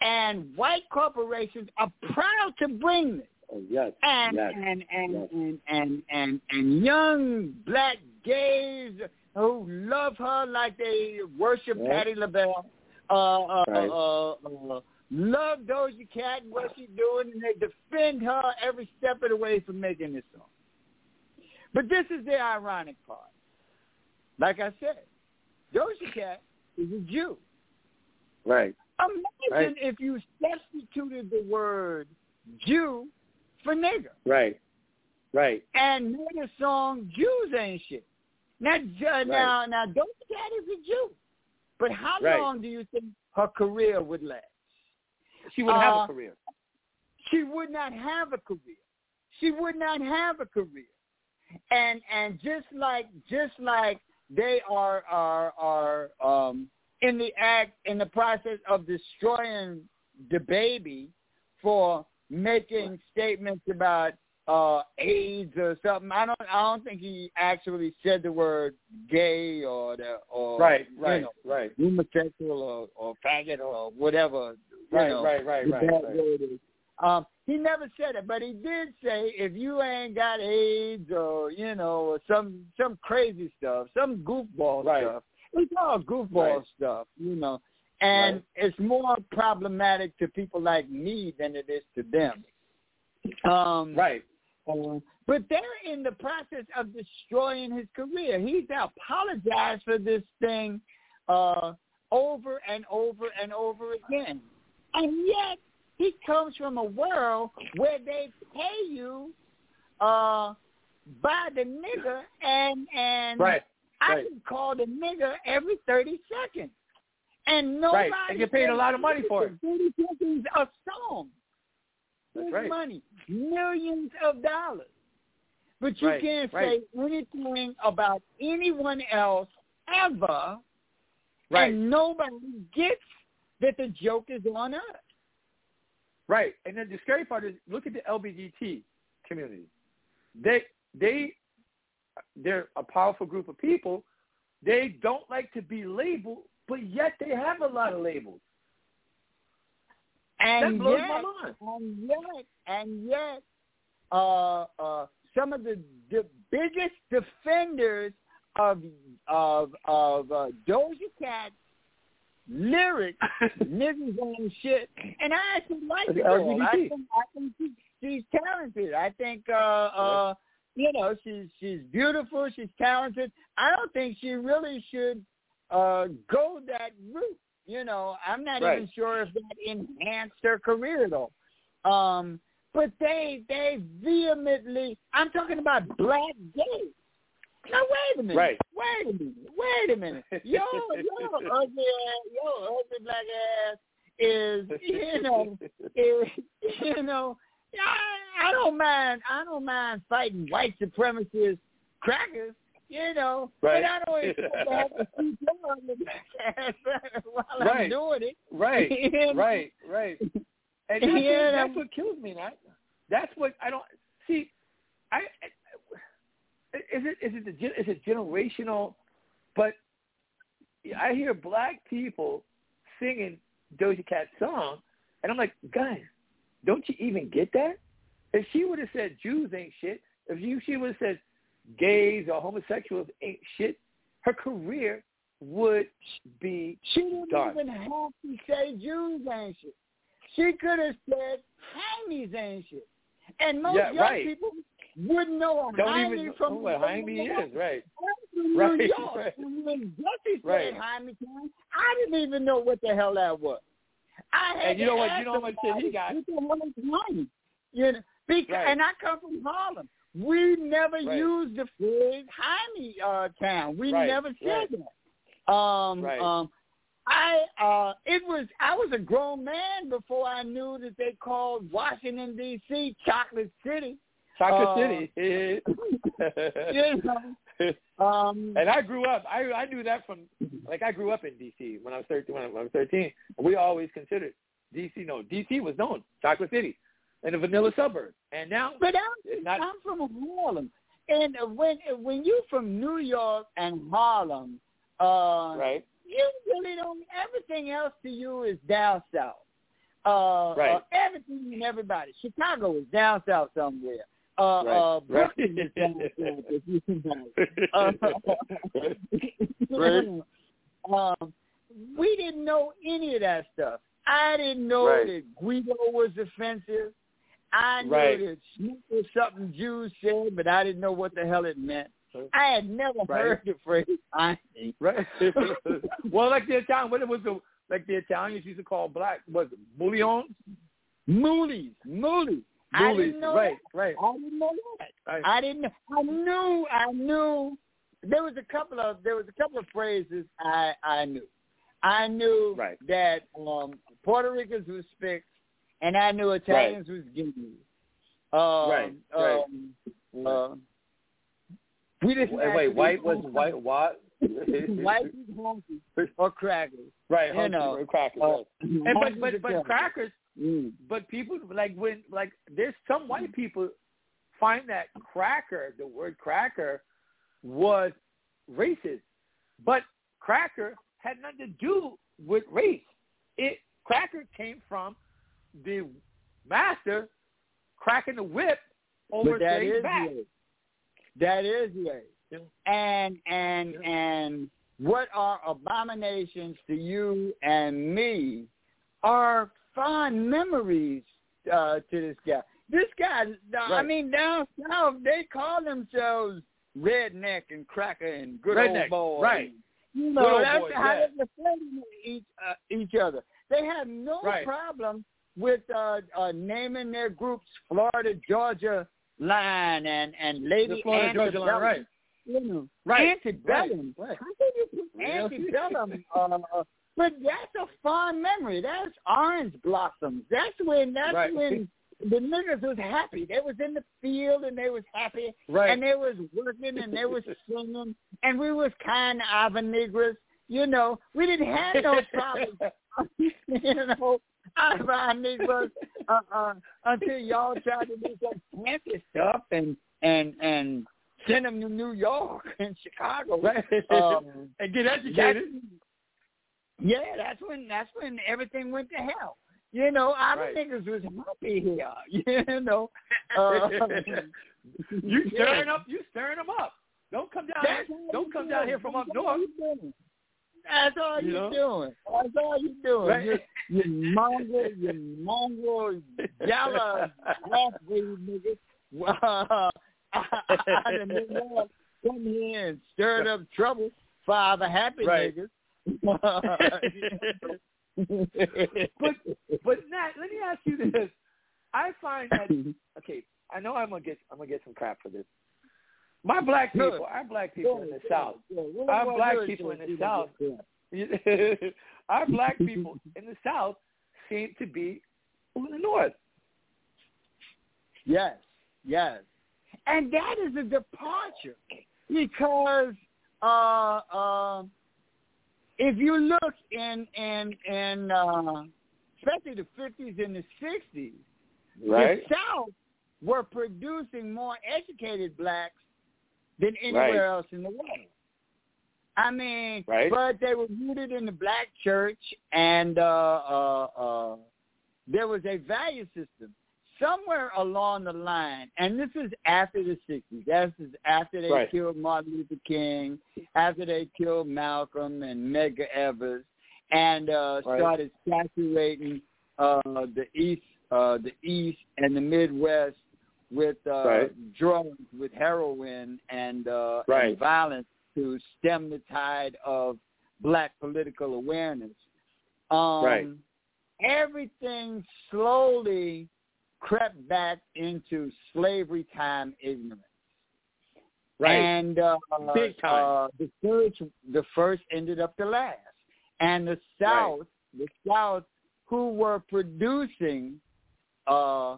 and white corporations are proud to bring this, Oh yes. and yes. and and, yes. and and and and young black gays who love her like they worship Yeah. Patti LaBelle. Uh, uh, Right. uh, uh, love Doja Cat and what she's doing, and they defend her every step of the way for making this song. But this is the ironic part. Like I said, Doja Cat is a Jew. Right. Imagine Right. if you substituted the word Jew for nigger Right. Right. and made a song Jews ain't shit. Now, uh, now, now, Doja Cat is a Jew, but how Right. long do you think her career would last? She would have Uh, a career. She would not have a career. She would not have a career. And and just like just like they are are are um in the act in the process of destroying DaBaby for making statements about uh AIDS or something. I don't I don't think he actually said the word gay or the or Right. right you Right. know, Right. homosexual or, or faggot or whatever. Right. know, Right. Right. Right. Right. Um, he never said it, but he did say if you ain't got AIDS or you know or some some crazy stuff, some goofball Right. stuff. It's all goofball Right. stuff, you know. And Right. it's more problematic to people like me than it is to them. Um, Right. uh, but they're in the process of destroying his career. He's apologized for this thing uh, over and over and over again. And yet he comes from a world where they pay you uh, by the nigger and and Right. I Right. can call the nigger every thirty seconds. And nobody Right. And you're paid a lot of money for it. Thirty seconds a song. That's right. money, millions of dollars. But you Right, can't say anything about anyone else ever, Right. and nobody gets that the joke is on us. Right. And then the scary part is look at the LGBT community. They they they're a powerful group of people. They don't like to be labeled, but yet they have a lot of labels. And that blows yet, my mind. and yet, and yet, uh, uh, some of the, the biggest defenders of of of uh, Doja Cat's lyrics, niggas and shit, and I actually like the girl. I think, I think she, she's talented. I think, uh, uh, you know, she's she's beautiful. She's talented. I don't think she really should uh, go that route. You know, I'm not Right. even sure if that enhanced her career all. Um, but they they vehemently. I'm talking about black gays. Now wait a minute. Right. Wait a minute. Wait a minute. Yo, yo, ugly ass, yo, ugly black ass is you know is you know. I, I don't mind. I don't mind fighting white supremacist crackers. You know, Right. but I don't expect to have to shoot your ugly black ass while I'm doing it. Right. Right. Right. And that's, Yeah, what, that's what kills me. That that's what I don't see. I is it is it the is it generational? But I hear black people singing Doja Cat song, and I'm like, guys, don't you even get that? If she would have said Jews ain't shit, if you she would have said gays or homosexuals ain't shit, her career would be She didn't done. even have to say Jews ain't shit. She could have said Hymies ain't shit. And most Yeah, young right. people wouldn't know a don't Heine even from know what Hymie is, right? From Right, New York. right. When Jesse said Right. Hymie Town, I didn't even know what the hell that was. I had And you know what- you know how much shit he got? What the hell is Hymie? You know, because, Right. and I come from Harlem. We never Right. used the phrase Hymie uh, Town. We Right, never said right. that. Um, Right. um, I uh, it was I was a grown man before I knew that they called Washington D.C. Chocolate City. Chocolate Uh, City. you know, um, And I grew up. I I knew that from like I grew up in D.C. when I was thirteen. When I was thirteen, we always considered D.C. No, D.C. was known Chocolate City, and the vanilla suburb. And now, But I'm, not- I'm from Harlem, and when when you're from New York and Harlem, uh, right, you really don't. Everything else to you is down south. Uh, Right. uh, everything and everybody. Chicago is down south somewhere. Uh, Right. uh, Right. Brooklyn is down south. If you think about it. Uh, Right. um, we didn't know any of that stuff. I didn't know Right. that Guido was offensive. I knew Right. that Snoop was something Jews said, but I didn't know what the hell it meant. I had never Right. heard the phrase I right. well, like the Italian, what it was the like the Italians used to call black was it bouillon, Moolies, Moolies. I didn't know right, that. right, I didn't know that. right. I didn't. I knew. I knew. There was a couple of there was a couple of phrases I I knew. I knew Right. that um Puerto Ricans was Spicks, and I knew Italians was Guineas. Um, Right, right. Um, uh, we didn't wait, wait, white was white. What? white was honky or crackers. right, you know, or crackers. Uh, right. And but but but crackers Mm. but people like when like there's some white people find that cracker, the word cracker, was racist, but cracker had nothing to do with race. It cracker came from the master cracking the whip over but slave's back. race. That is race. Yeah. And and and what are abominations to you and me are fond memories uh, to this guy. This guy, I mean, down south they call themselves redneck and cracker and good Redneck, old boy. right. You know, that's boy, how yeah. they refer to each uh, each other. They have no Right. problem with uh, uh, naming their groups Florida Georgia line and and Lady The Florida Georgia line, right. You know, Right, antebellum. right, right. How can you put antebellum? uh, but that's a fond memory. That's orange blossoms. That's when that's Right. when the niggas was happy. They was in the field and they was happy Right. and they was working and they was singing and we was kind of Negras. You know, we didn't have no problems. you know, Ava Negras uh, uh, until y'all tried to do some fancy stuff and and and send them to New York and Chicago. Right. Um, and get educated. Yeah, that's when that's when everything went to hell. You know, our Right. niggas was happy here. You know, uh, you stirring up. You stirring them up. Don't come down. That's Here, don't come down here from up That's all north. That's all You know? doing. That's all you doing. Right. You, you mongrel, you mongrel, yellow, half-breed niggas. Out of New York, come here and stirred up trouble for our happy Right. niggas. But but Nat, let me ask you this. I find that okay. I know I'm gonna get I'm gonna get some crap for this. My black Good. people, our black people in the Good, South, good. Our black people in the South, our black people in the South seem to be in the North. Yes, yes. And that is a departure because uh, uh, if you look in in in uh, especially the 50s and the 60s, Right. the South were producing more educated blacks than anywhere Right. else in the world. I mean, Right. but they were rooted in the black church, and uh, uh, uh, there was a value system somewhere along the line, and this is after the '60s. This is after they Right. killed Martin Luther King, after they killed Malcolm and Medgar Evers, and uh, Right. started saturating uh, the East, uh, the East and the Midwest with uh, Right. drugs, with heroin and, uh, Right. and violence to stem the tide of black political awareness. Um, Right. Everything slowly crept back into slavery time ignorance. Right. And uh, Big time. Uh, the first, the first ended up the last. And the South, the South, who were producing uh,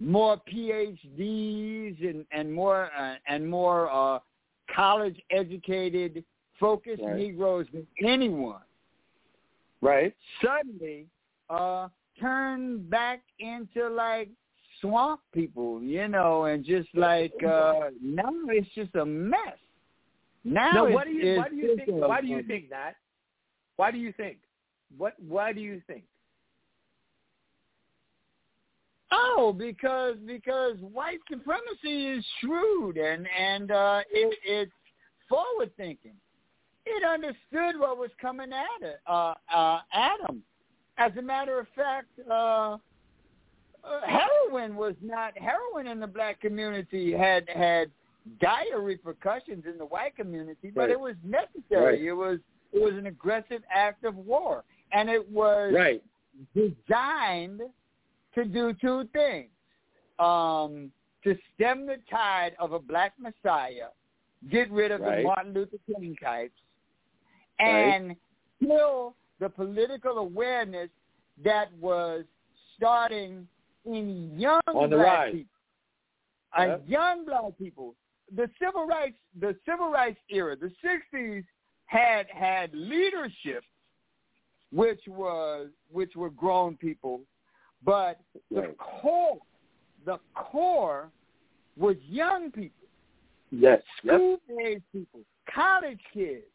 more PhDs and and more uh, and more uh, college educated, focused Right. Negroes than anyone, right. suddenly uh, turned back into like swamp people, you know, and just like uh, now it's just a mess. Now, Now, what do you why do you think why do you think that? Why do you think? What why do you think? Oh, because because white supremacy is shrewd and and uh, it, it's forward thinking. It understood what was coming at it, uh, uh, at 'em. As a matter of fact, uh, heroin was not heroin in the black community had had dire repercussions in the white community, but Right. it was necessary. Right. It was it was an aggressive act of war, and it was Right. designed to do two things. Um, to stem the tide of a black messiah, get rid of the Martin Luther King types, and kill the political awareness that was starting in young On the black rise. people. Yep. young black people. The civil rights the civil rights era, the sixties had had leadership which was which were grown people, but the Right. core the core was young people, Yes. School age people, college kids.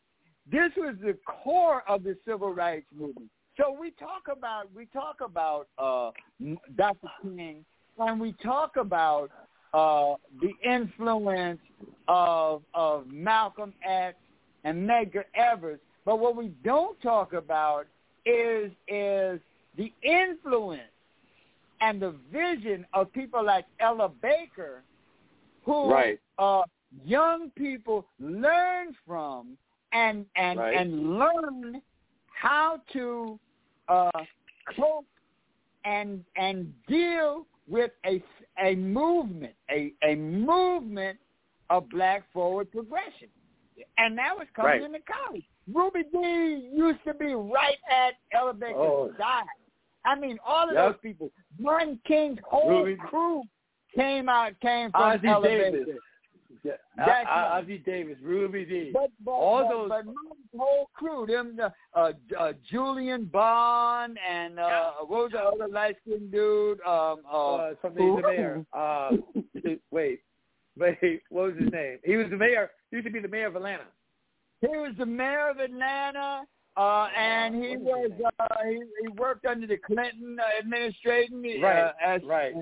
This was the core of the civil rights movement. So we talk about we talk about uh, M- Dr. King, and we talk about uh, the influence of of Malcolm X and Medgar Evers. But what we don't talk about is is the influence and the vision of people like Ella Baker, who Right. uh, young people learn from and and Right. and learn how to uh, cope and and deal with a a movement, a a movement of black forward progression, and now it's coming Right. into college. Ruby Dee used to be right at Ella Oh. side. I mean, all of Yep. those people. Martin King's whole Ruby- crew came out came from Ozzie Ella Davis. Yeah. That's I- I- Ozzie Davis, Ruby Dee. But but, All but, those- but Martin's whole crew, them uh, uh, uh, Julian Bond and uh, what was the other light skinned dude? Um, uh, uh, something he's the mayor. Uh, wait, wait, what was his name? He was the mayor. He used to be the mayor of Atlanta. He was the mayor of Atlanta, uh, and he was uh, he, he worked under the Clinton uh, administration. Uh, Right, as, right.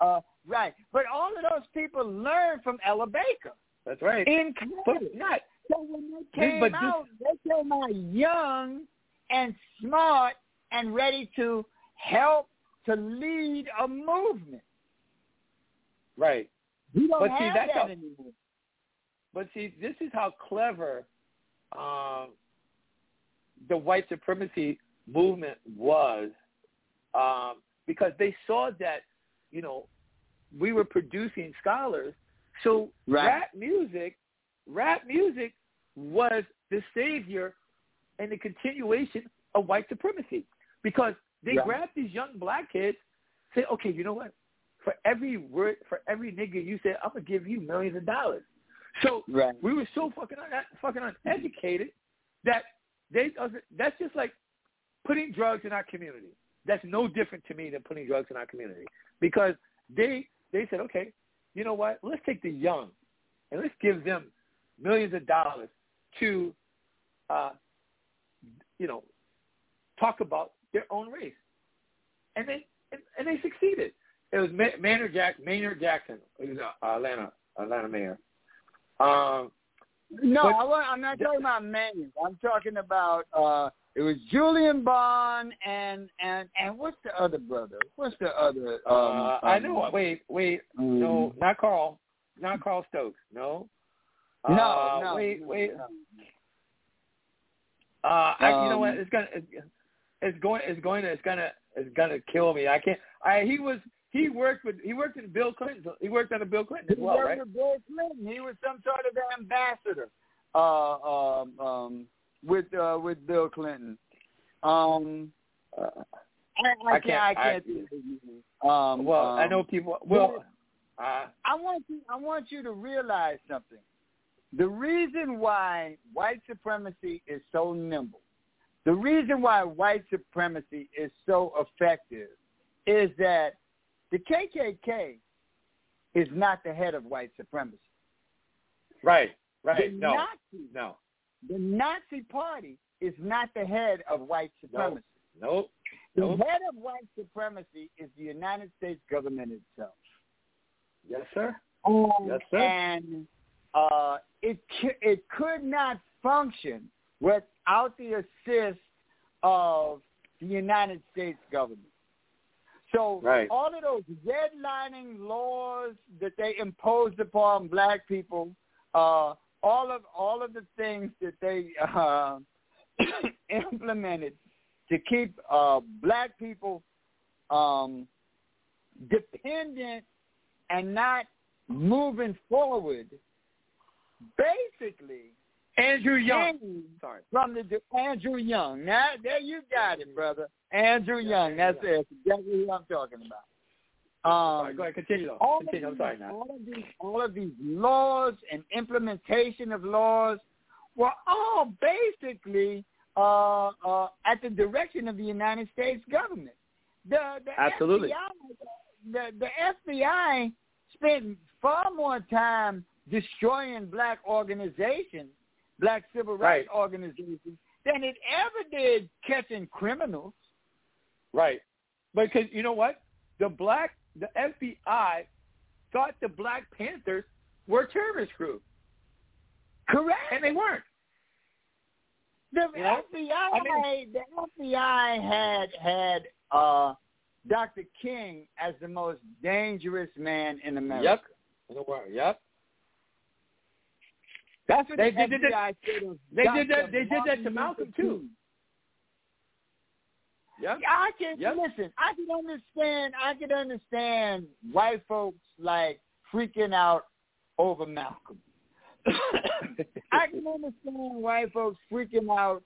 Uh, right. But all of those people learned from Ella Baker That's right. in not. So when they came but this- out, they came out young and smart and ready to help to lead a movement. Right. We don't But have see, that's that a- anymore. But see, this is how clever um, the white supremacy movement was, um, because they saw that, you know, we were producing scholars. So Right. rap music, rap music was the savior and the continuation of white supremacy, because they Right. grabbed these young black kids, say, okay, you know what? For every word, for every nigga you said, I'm gonna give you millions of dollars. So Right. we were so fucking un- fucking uneducated that they that's just like putting drugs in our community. that's no different to me than putting drugs in our community because they they said, okay, you know what? Let's take the young and let's give them millions of dollars to, uh, you know, talk about their own race, and they and, and they succeeded. It was Maynard Jackson. Maynard Jackson, who's uh, Atlanta Atlanta mayor. Um, no, but, I, am not talking about Maynard. I'm talking about uh, it was Julian Bond and and and what's the other brother? What's the other? Um, uh, I know. Wait, wait. Um, no, not Carl. Not Carl Stokes. No. No, uh, no. Wait, wait. No. Uh, I, you know what? Um, It's gonna. It's, it's going. It's going to. It's gonna. It's gonna kill me. I can't. I. He was. He worked with. He worked in Bill Clinton. He worked under Bill Clinton as he well, worked right? with Bill Clinton. He was some sort of ambassador. Uh, um, um, with uh, with Bill Clinton. Um, Uh, I, I, I can't. can't- I I- can't. think of his name. Um, well, I um, know people. Well, uh, I want you. I want you to realize something. The reason why white supremacy is so nimble, the reason why white supremacy is so effective, is that the KKK is not the head of white supremacy. right. Right. The No. Nazi, No. The Nazi Party is not the head of white supremacy. Nope. The head of white supremacy is the United States government itself. Yes, sir. Um, Yes, sir. And uh, it it could not function without the assist of the United States government. So Right. all of those redlining laws that they imposed upon black people, uh, all of all of the things that they uh, implemented to keep uh, black people um, dependent and not moving forward, basically Andrew Young. came Sorry. from the Andrew Young. Now there you got it, brother. Andrew Young. That's it. That's exactly who I'm talking about. Um, go ahead. Continue. Though. all, of Continue. I'm these, sorry. Now. all of these, all of these laws and implementation of laws were all basically uh, uh, at the direction of the United States government. The, the Absolutely. FBI, the, the FBI spent far more time destroying black organizations, black civil rights Right. organizations, than it ever did catching criminals. Right. Because you know what? The black, the FBI thought the Black Panthers were a terrorist group, Correct. and they weren't. The You know? FBI, I the FBI had had uh, Dr. King as the most dangerous man in America. Yep. In the world. Yep. That's what They the did that- FBI of they did that- they did that to Malcolm, too. Yep. I can Yep. listen. I can understand. I can understand white folks like freaking out over Malcolm. I can understand white folks freaking out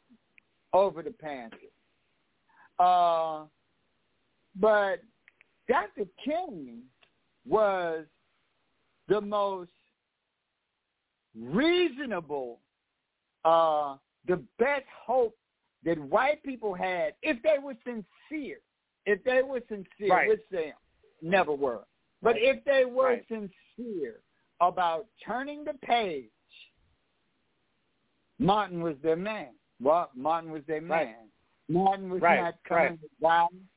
over the Panthers. Uh, but Dr. King was the most reasonable, uh, the best hope that white people had if they were sincere. If they were sincere, Right. which they never were. But Right. if they were Right. sincere about turning the page, Martin was their man. Well, Martin was their man. Martin was not coming with violence.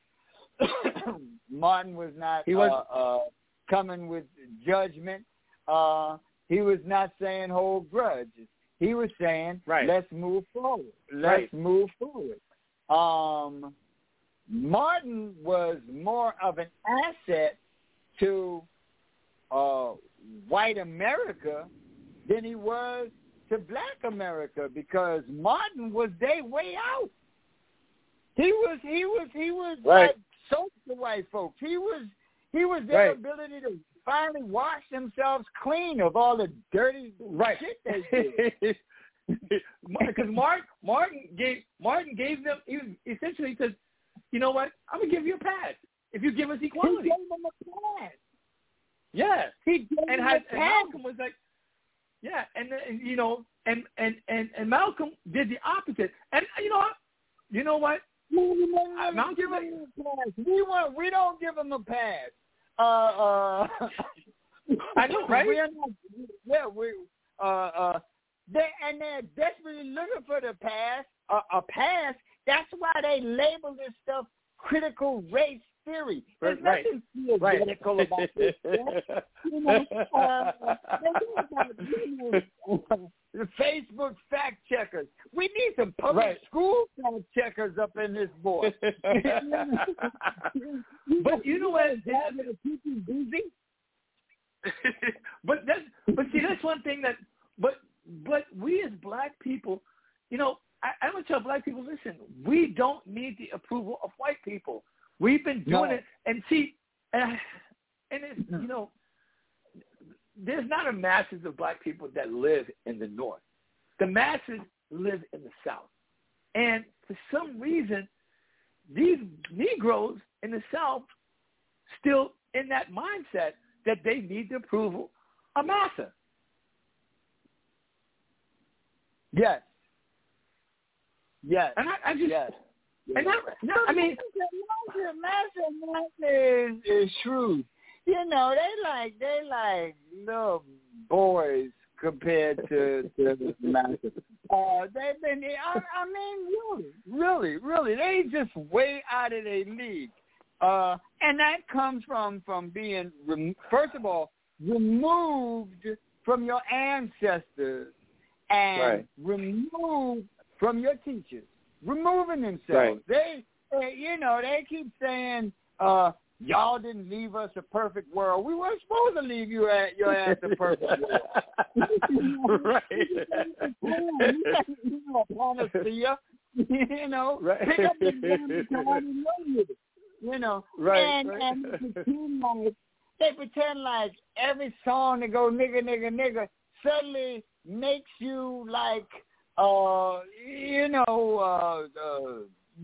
Martin was not He was- uh, uh, coming with judgment. Uh, he was not saying hold grudges. He was saying, Right. let's move forward. Let's Right. move forward. Um, Martin was more of an asset to uh, white America than he was to black America because Martin was their way out. He was he was he was Right. like soap to white folks. He was he was their Right. ability to finally wash themselves clean of all the dirty Right. shit they did. Because Mark Martin gave Martin gave them he was essentially says, you know what? I'm gonna give you a pass if you give us equality." He gave them a pass. Yeah. He gave And, them a and pass. Malcolm was like, yeah, and, and you know, and and and and Malcolm did the opposite. And you know what? You know what? I don't give them a pass. We want. We don't give them a pass. Uh, uh, I know, right? We're not, yeah, we. Uh, uh, they and they're desperately looking for the pass. Uh, a pass. That's why they label this stuff critical race theory. There's Right, nothing theoretical right. about this. You know, uh, the Facebook fact checkers. We need some public Right. school fact checkers up in this board. but you know what? People busy. but that's but see that's one thing that but but we as black people, you know, I, I'm gonna tell black people, listen, we don't need the approval of white people. We've been doing No. it, and see, and, and it's, you know, there's not a masses of black people that live in the north. The masses live in the south, and for some reason, these Negroes in the south still in that mindset that they need the approval of massa. Yes. Yes. And I, I just, Yes. And I, I mean, Master, Master, Master is, is shrewd. You know, they like they like little boys compared to to Master. Uh, they've been. I, I mean, really, really, really, they just way out of their league. Uh, and that comes from from being rem- first of all removed from your ancestors and Right. removed from your teachers, removing themselves. Right. They, they, you know, they keep saying, uh, "Y'all didn't leave us a perfect world. We weren't supposed to leave you at your ass a perfect world." right. you know, panacea. You know, Right. pick up the damn guitar and run with it. You know, Right, and right. and they pretend like they pretend like every song that go nigga nigga nigga suddenly makes you like uh you know uh, uh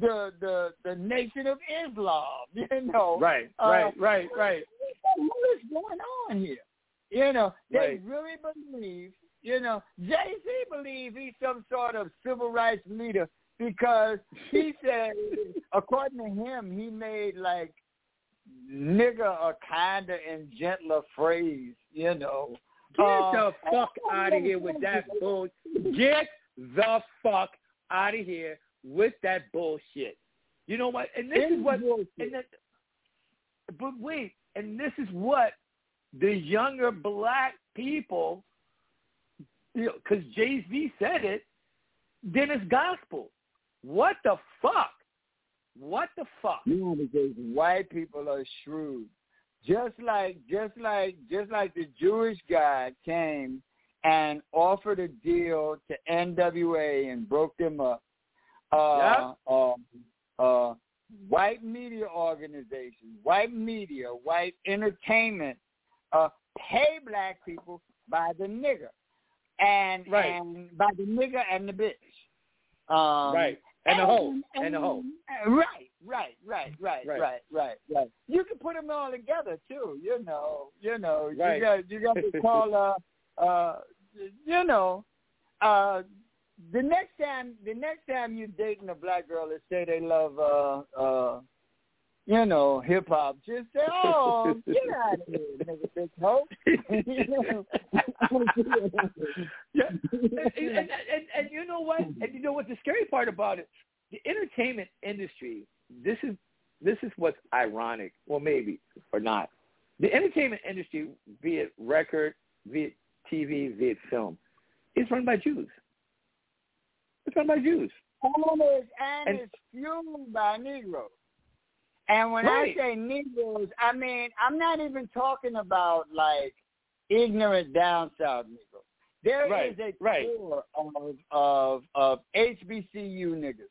the the the nation of Islam. You know, right, Uh, right, right, right. what is going on here? You know, they Right. really believe, you know, Jay-Z believes he's some sort of civil rights leader because he said, according to him, he made like nigger a kinder and gentler phrase, you know. Get Uh, the fuck out of here with that bull. Get the fuck out of here with that bullshit. You know what? And this It is what. bullshit. And that, but wait, and this is what the younger black people, you know, because Jay Z said it. Then it's gospel. What the fuck? What the fuck? Yeah, because white people are shrewd. Just like just like just like the Jewish guy came and offered a deal to NWA and broke them up. Uh, uh, uh, white media organizations, white media, white entertainment, uh, pay black people by the nigger, and Right. and by the nigger and the bitch. Um, right. And the hoe. And the hoe. Right, right, right, right, Right. right, right, right. You can put them all together too. You know, you know, Right. you got you got to call uh uh you know uh the next time the next time you're dating a black girl that say they love uh uh you know hip hop, just say oh get out of here, nigga, bitch hoe. Yeah. And, and, and, and you know what? And you know what the scary part about it? The entertainment industry. This is this is what's ironic, or maybe or not. The entertainment industry, be it record, be it TV, it film, is run by Jews. It's run by Jews. And it's, and And- it's fueled by Negroes. And when Right. I say Negroes, I mean I'm not even talking about like ignorant down south Negroes. There is Right, a right. core of of of HBCU niggas.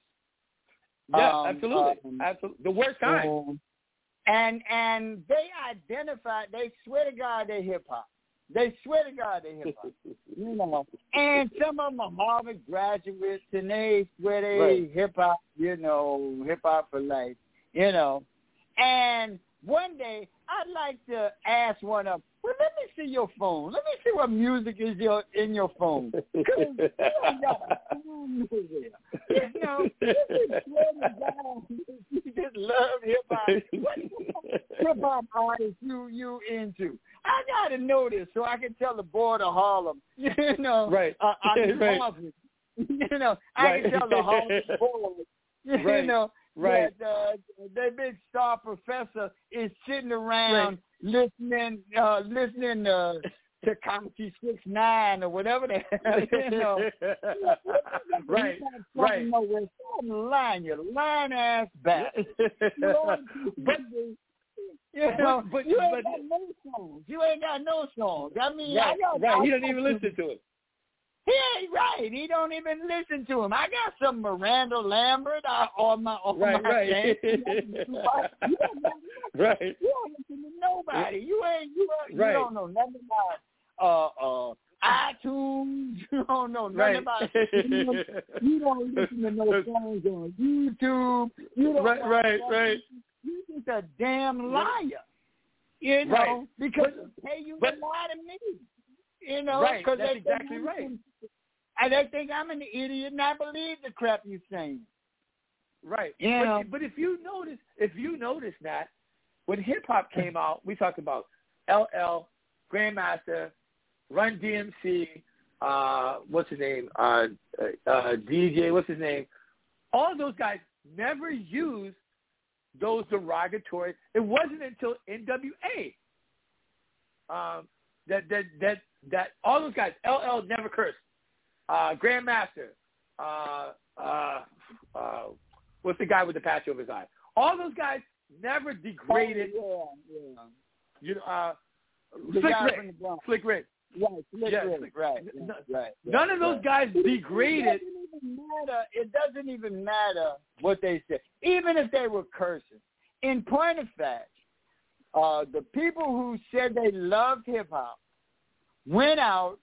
Yeah, Um, absolutely, um, absolutely. The worst kind. Um, and and they identify. They swear to God they hip hop. They swear to God they hip hop. you know, and some of them are Harvard graduates, and they swear they Right. hip hop. You know, hip hop for life. You know, and one day I'd like to ask one of. Well, let me see your phone. Let me see what music is your in your phone. you ain't got a phone nowhere. You know, you just swear to you just love hip hop. What hip hop artist you you into? I gotta know this so I can tell the board of Harlem. You know, Right. Uh, I Right. Harvard. You know, I can Right. tell the Harlem board. You Right. know, Right. that uh, their big star professor is sitting around listening, uh, listening uh, to Kachi Six Nine or whatever the hell, you know. right, right. Nowhere. Stop lying, you lying ass back. but You know, but- you ain't but- got no songs. You ain't got no songs. I mean, I right, got, right. I He doesn't even listen to it. He ain't right. He don't even listen to him. I got some Miranda Lambert on my on Right, my right. thing. You don't Right. you don't listen to nobody. You ain't you, you Right. don't know nothing about uh uh iTunes. You don't know nothing Right. about you don't, you don't listen to no songs on YouTube. You don't Right, right, nothing. right. You just a damn liar. You know, Right. because But- pay you but- lie to me. You know, Right, because that's they exactly think right. And they think I'm an idiot and I believe the crap you're saying. Right. Know. But, but if you notice, if you notice that when hip hop came out, we talked about LL, Grandmaster, Run DMC, uh, what's his name, uh, uh, uh, DJ, what's his name? All those guys never used those derogatory. It wasn't until NWA um, that that that that all those guys. LL never cursed. Uh, Grandmaster. Uh, uh, uh, what's the guy with the patch over his eye? All those guys never degraded. Oh, yeah, yeah. You know, uh, guy Rick. from. Slick Rick. Right, Yeah, Rick, Slick- right, n- right, right. None of those guys degraded. It doesn't even matter. It doesn't even matter what they said, even if they were cursing. In point of fact, uh, the people who said they loved hip hop went out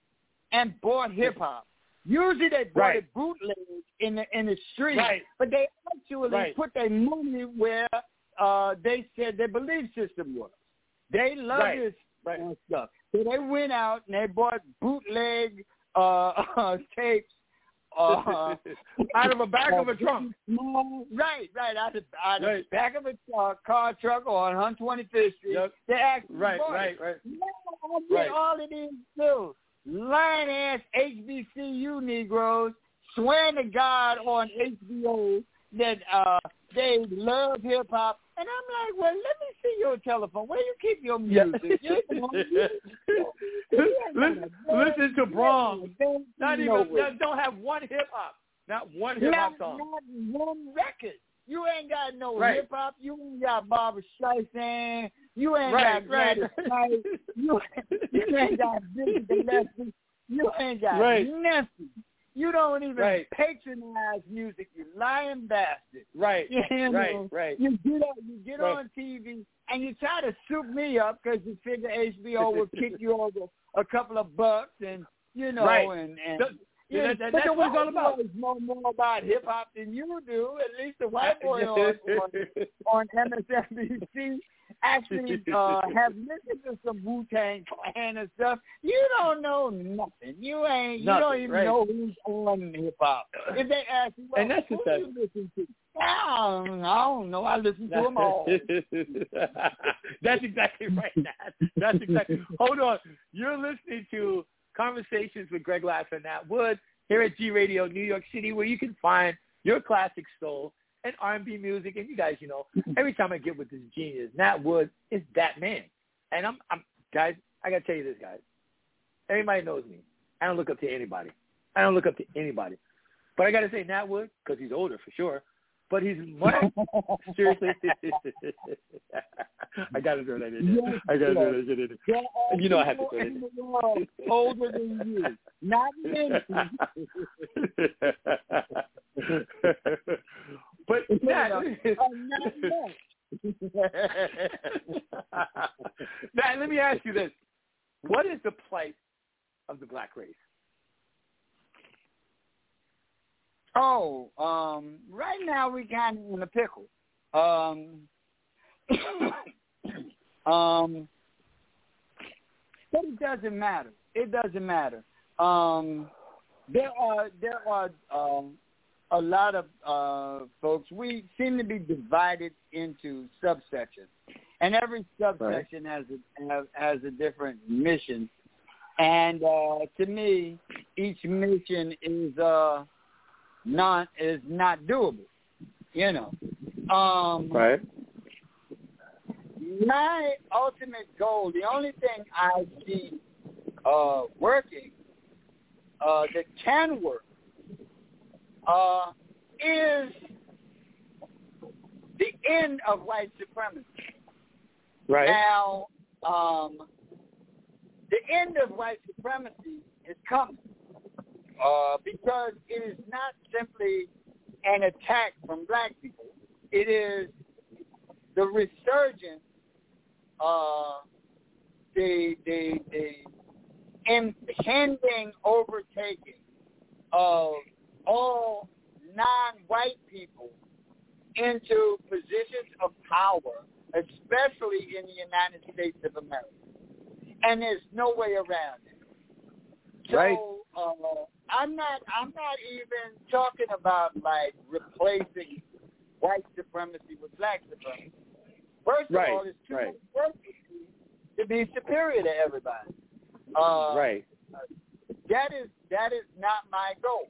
and bought hip hop. Usually they bought Right. it bootleg in the in the street, Right. but they actually Right. put their money where uh, they said their belief system was. They love Right. this Right. stuff. So they went out and they bought bootleg uh, tapes. Uh, Out of the back of a trunk. Right, right, out of, out of Right. the back of a uh, car truck on 125th Street. Yep. They actually Right, right, right. I get Right. all it is too. Lying ass HBCU Negroes swearing to God on HBO that uh they love hip hop. And I'm like, well, let me see your telephone. Where you keep your music? You- listen, listen to Brahms. Don't even don't have one hip hop. Not one hip hop song. not one record. You ain't got no Right. hip hop. You ain't got Barbra Streisand. You ain't Right, got right. Gladys. You, you ain't got Dizzy Gillespie. You ain't got Right. nothing. You don't even Right. patronize music. You lying bastard. Right, You know, right, right. You get on, you get Right. on TV and you try to soup me up because you figure HBO will kick you over a couple of bucks and you know Right. and and. That- Yeah, that- that- but that's what it's all about. boys know more about hip hop than you do. At least the white boy on, on, on MSNBC actually uh, have listened to some Wu Tang Clan and stuff. You don't know nothing. You ain't. You Nothing, don't even right. know who's on hip hop. If they ask you, well, And that's who the you listen to? I don't, I don't know. I listen to them all. That's exactly right. Nat. That's exactly. Hold on. You're listening to Conversations with Greg Lassiter and Nat Wood here at G Radio New York City, where you can find your classic soul and R&B music. And you guys, you know, every time I get with this genius, Nat Wood is that man. And I'm, I'm guys, I gotta tell you this, guys. Everybody knows me. I don't look up to anybody. I don't look up to anybody. But I gotta say Nat Wood because he's older for sure. But he's much seriously. I gotta throw that in there. Yes, I gotta throw yes. that shit in there. There are You know I have to in it. the world older than you. Not many. But not much. Nat, let me ask you this: What is the plight of the black race? Oh, um, right now we kind of in a pickle. Um, Um, but it doesn't matter. It doesn't matter. Um, there are there are um, a lot of uh, folks. We seem to be divided into subsections, and every subsection right. has a has, has a different mission. And uh, to me, each mission is uh, not is not doable. You know. Um, right. My ultimate goal, the only thing I see uh, working uh, that can work uh, is the end of white supremacy. Right. Now, um, the end of white supremacy is coming uh, because it is not simply an attack from black people. It is the resurgence, uh, the, the, the impending overtaking of all non-white people into positions of power, especially in the United States of America. And there's no way around it. So, right. uh, I'm not. I'm not even talking about like replacing white supremacy with black supremacy. First of right. all, it's too right. to be superior to everybody. Uh, right. That is that is not my goal.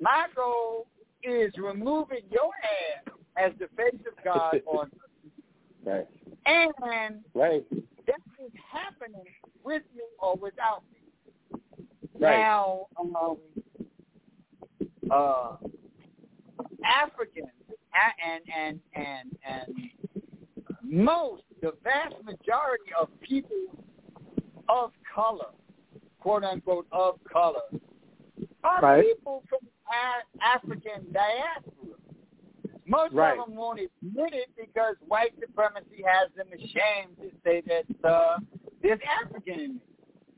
My goal is removing your hand as the face of God on Right. And right. that is happening with me or without me. Right. Now, um, uh, Africans and and and and most, the vast majority of people of color, quote unquote, of color, are right. people from African diaspora. Most right. of them won't admit it because white supremacy has them ashamed to say that uh, there's African in it.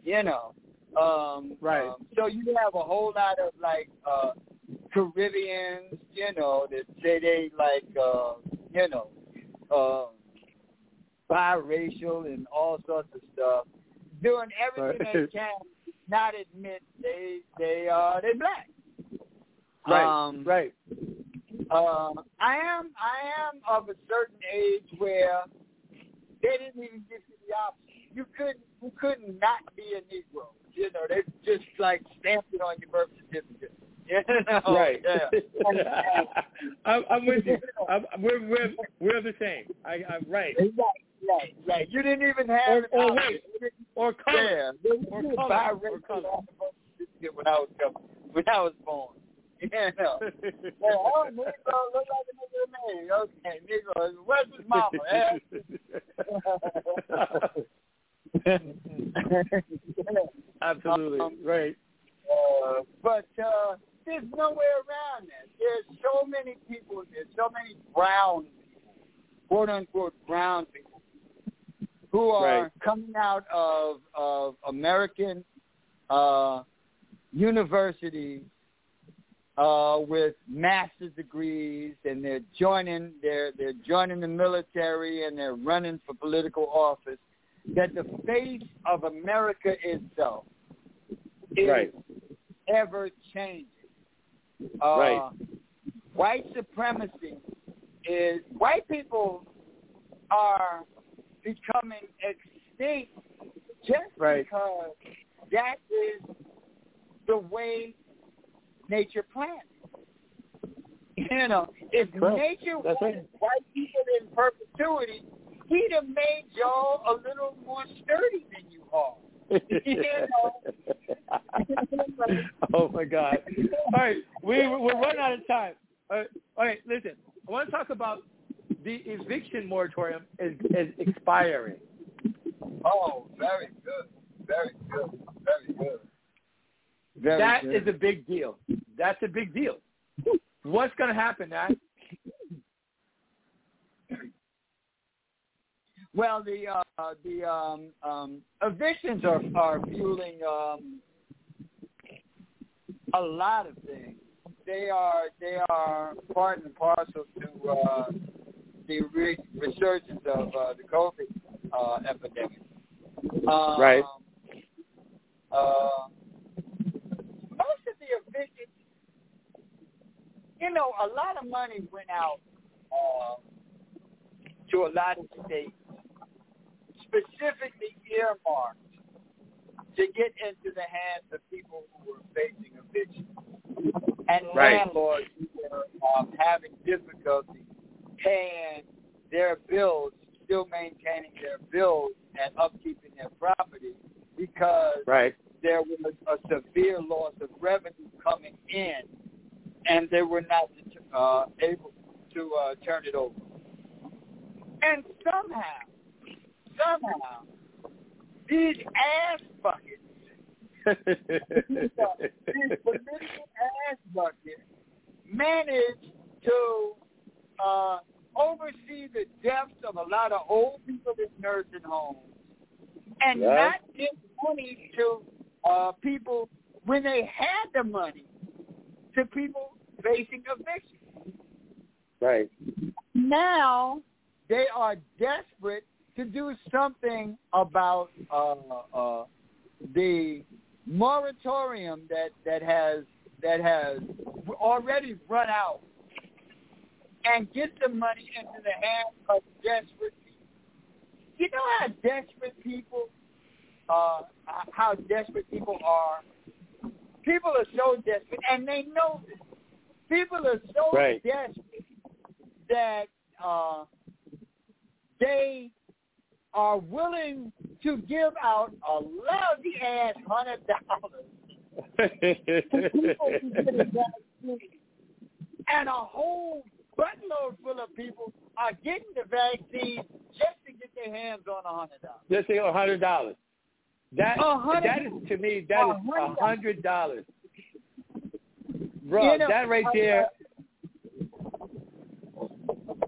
You know. Um, right. Um, so you have a whole lot of like uh, Caribbeans, you know, that say they like, uh, you know, uh, biracial and all sorts of stuff, doing everything right. they can not admit they they are they black. Right. Um, right. Uh, I am I am of a certain age where they didn't even give you the option. You couldn't you couldn't not be a Negro. You know, they just like stamped it on your birth certificate. You know? Right. Yeah. I'm, I'm with you. I'm, we're we're we're the same. I, I'm right. Right, right, right. You didn't even have Or, or wait, or color. Yeah, Or color. Or color. on the when I was coming, when I was born. You know. Well, oh, Negro look like a nigga man. Okay, Negro. Where's his mama? Eh? Absolutely. Um, right. Uh, but uh, there's no way around that. There's so many people. There's so many brown people, quote unquote brown people, who are Right. coming out of of American uh, universities uh, with master's degrees, and they're joining they're they're joining the military, and they're running for political office. That the face of America itself is Right. ever changing. Uh, Right. White supremacy is white people are becoming extinct just Right. because that is the way nature planned. You know, if Correct. nature That's wanted right. white people in perpetuity, he'd have made y'all a little more sturdy than you are. You know? oh my God! All right, we we're running out of time. All right, all right, listen. I want to talk about the eviction moratorium is is expiring. Oh, very good. Very good. Very good. Very That good. is a big deal. That's a big deal. What's going to happen, Nat? Well, the uh, the um, um, evictions are are fueling um, a lot of things. They are they are part and parcel to uh, the re- resurgence of uh, the COVID uh, epidemic. Um, Right. Uh, most of the evicted, you know, a lot of money went out uh, to a lot of states, specifically earmarked to get into the hands of people who were facing eviction. And Right. landlords who were um, having difficulty paying their bills, still maintaining their bills and upkeeping their property because Right. there was a severe loss of revenue coming in, and they were not uh, able to uh, turn it over. And somehow, somehow, these ass buckets, these, uh, these political ass buckets, managed to uh, oversee the deaths of a lot of old people in nursing homes and Yeah. not give money to uh, people when they had the money to people facing eviction. right. Now they are desperate to do something about uh, uh, the moratorium that, that has that has already run out and get the money into the hands of desperate people. You know how desperate people, uh, how desperate people are. People are so desperate, and they know this. People are so Right. desperate that uh, they are willing to give out a lousy ass hundred dollars to people who get a vaccine, and a whole buttload full of people are getting the vaccine just to get their hands on a hundred dollars. Just a hundred dollars. That that is to me that is a hundred dollars. Bro, You know, that right there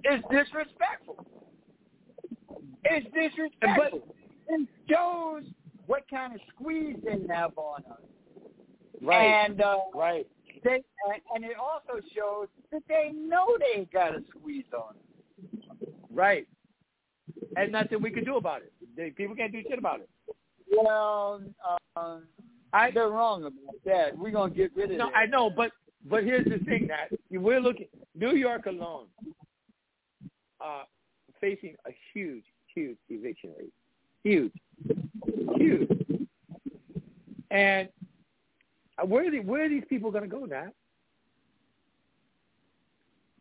is disrespectful. It's disrespectful. it shows what kind of squeeze they have on us. right. And uh, right. they and, it also shows that they know they ain't got a squeeze on us. Right. And nothing we can do about it. They, people can't do shit about it. Well, uh, I they're wrong about that. We're gonna get rid of it. no. I know, but but here's the thing that we're looking New York alone, uh, facing a huge, huge eviction rate. Huge. Huge. And uh, where are the, where are these people gonna go now?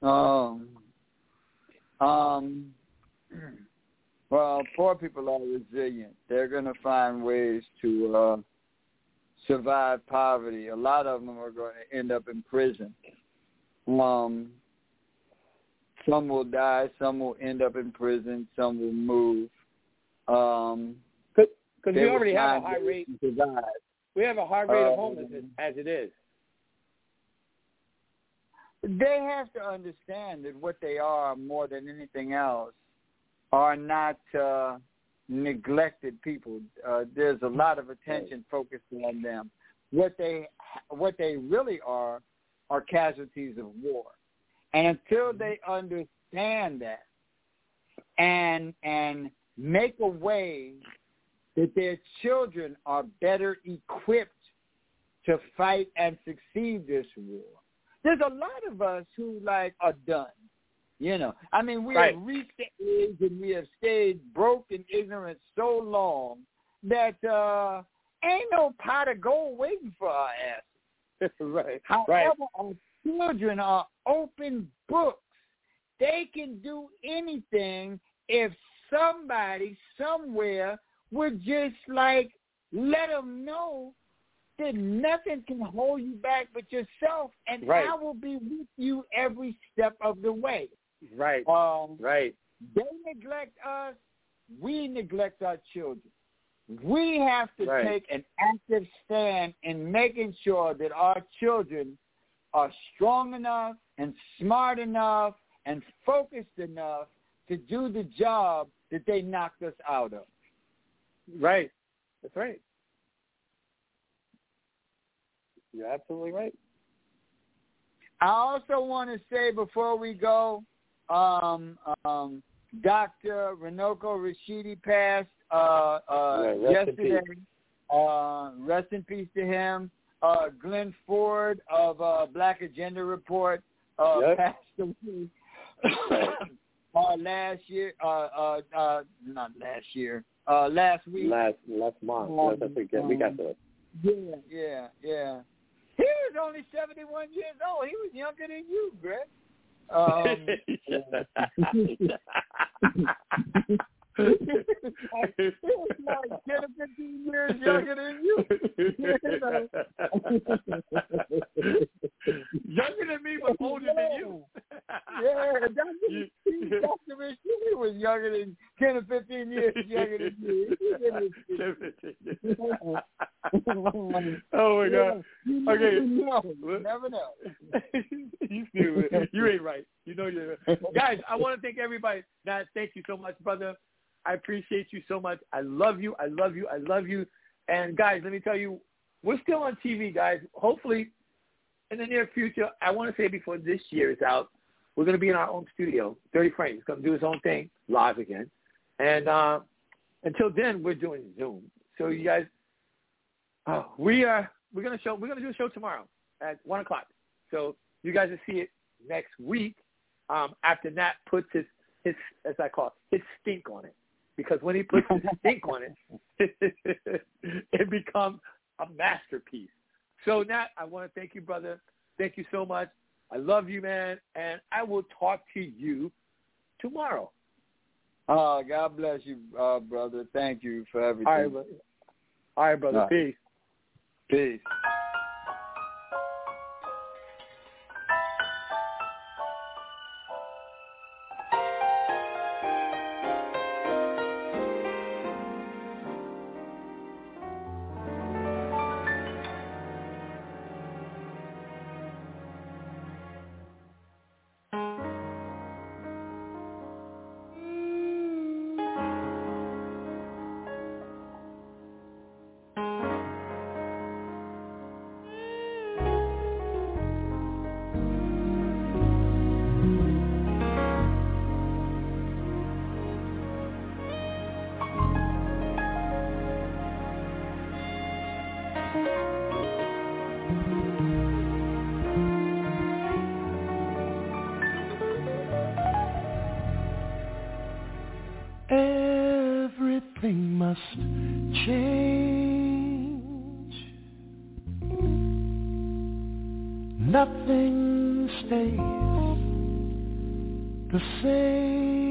Um, um, well, poor people are resilient. They're going to find ways to uh, survive poverty. A lot of them are going to end up in prison. Um, some will die. Some will end up in prison. Some will move. Um, Because we already have a high rate. survive. We have a high rate of Um, homelessness as it is. They have to understand that what they are more than anything else are not uh, neglected people. Uh, there's a lot of attention focused on them. What they what they really are are casualties of war. And until they understand that and and make a way that their children are better equipped to fight and succeed this war. There's a lot of us who like are done. You know, I mean, we Right. have reached the age and we have stayed broke and ignorant so long that uh ain't no pot of gold waiting for our ass. right. However, Right. our children are open books. They can do anything if somebody somewhere would just like let them know that nothing can hold you back but yourself, and Right. I will be with you every step of the way. Right. Um, Right. they neglect us. We neglect our children. We have to Right. take an active stand in making sure that our children are strong enough and smart enough and focused enough to do the job that they knocked us out of. Right. That's right. You're absolutely right. I also want to say before we go, um, um, Dr. Runoko Rashidi passed uh, uh, Yeah, rest in yesterday. Uh, rest in peace to him. Uh, Glenn Ford of uh, Black Agenda Report uh, Yep. passed away uh, last year. Uh, uh, uh, not last year. Uh, last week. Last last month. Um, Let's forget. We got the Yeah, yeah, yeah. He was only 71 years old. He was younger than you, Greg. Um, he was like 10 or 15 years younger than you. Younger than me, but older than you. yeah, Dr. You- Dr. Rashidi was younger than 10 or 15 years younger than you. oh my god. You Okay. never know. You never know. you stupid. You ain't right. You know you're right. guys. I want to thank everybody. Nat, thank you so much, brother. I appreciate you so much. I love you. I love you. I love you. And guys, let me tell you, we're still on TV, guys. Hopefully, in the near future, I want to say before this year is out, we're going to be in our own studio. Thirty Frames going to do his own thing live again. And uh, until then, we're doing Zoom. So you guys, uh, we are we're going to show we're going to do a show tomorrow at one o'clock. So you guys will see it next week um, after Nat puts his his as I call it his stink on it because when he puts his stink on it, it becomes a masterpiece. So Nat, I want to thank you, brother. Thank you so much. I love you, man, and I will talk to you tomorrow. Oh, God bless you, uh, brother. Thank you for everything. All right, brother. All right, brother. All right. Peace. Peace. Nothing stays the same.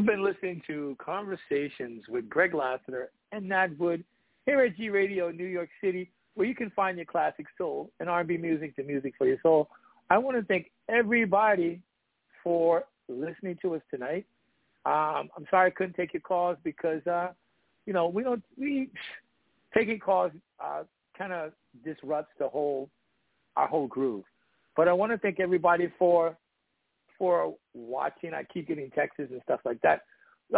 You've been listening to Conversations with Greg Lassiter and Nat Wood here at G Radio New York City, where you can find your classic soul and R&B music, the music for your soul. I want to thank everybody for listening to us tonight. Um, I'm sorry I couldn't take your calls because, uh, you know, we don't we taking calls uh, kind of disrupts the whole our whole groove. But I want to thank everybody for for watching. I keep getting texts and stuff like that.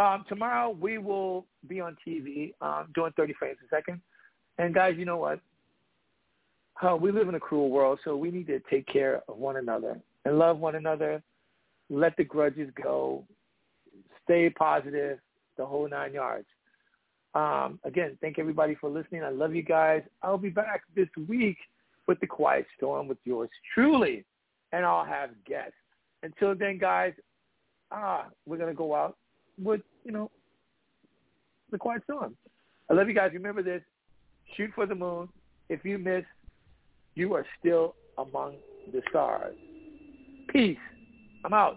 Um, tomorrow we will be on TV um, doing 30 frames a second. And guys, you know what? Uh, we live in a cruel world, so we need to take care of one another and love one another. Let the grudges go. Stay positive. The whole nine yards. Um, again, thank everybody for listening. I love you guys. I'll be back this week with the Quiet Storm with yours truly, and I'll have guests. Until then, guys, ah, we're gonna go out with you know the Quiet Storm. I love you guys. Remember this: shoot for the moon. If you miss, you are still among the stars. Peace. I'm out.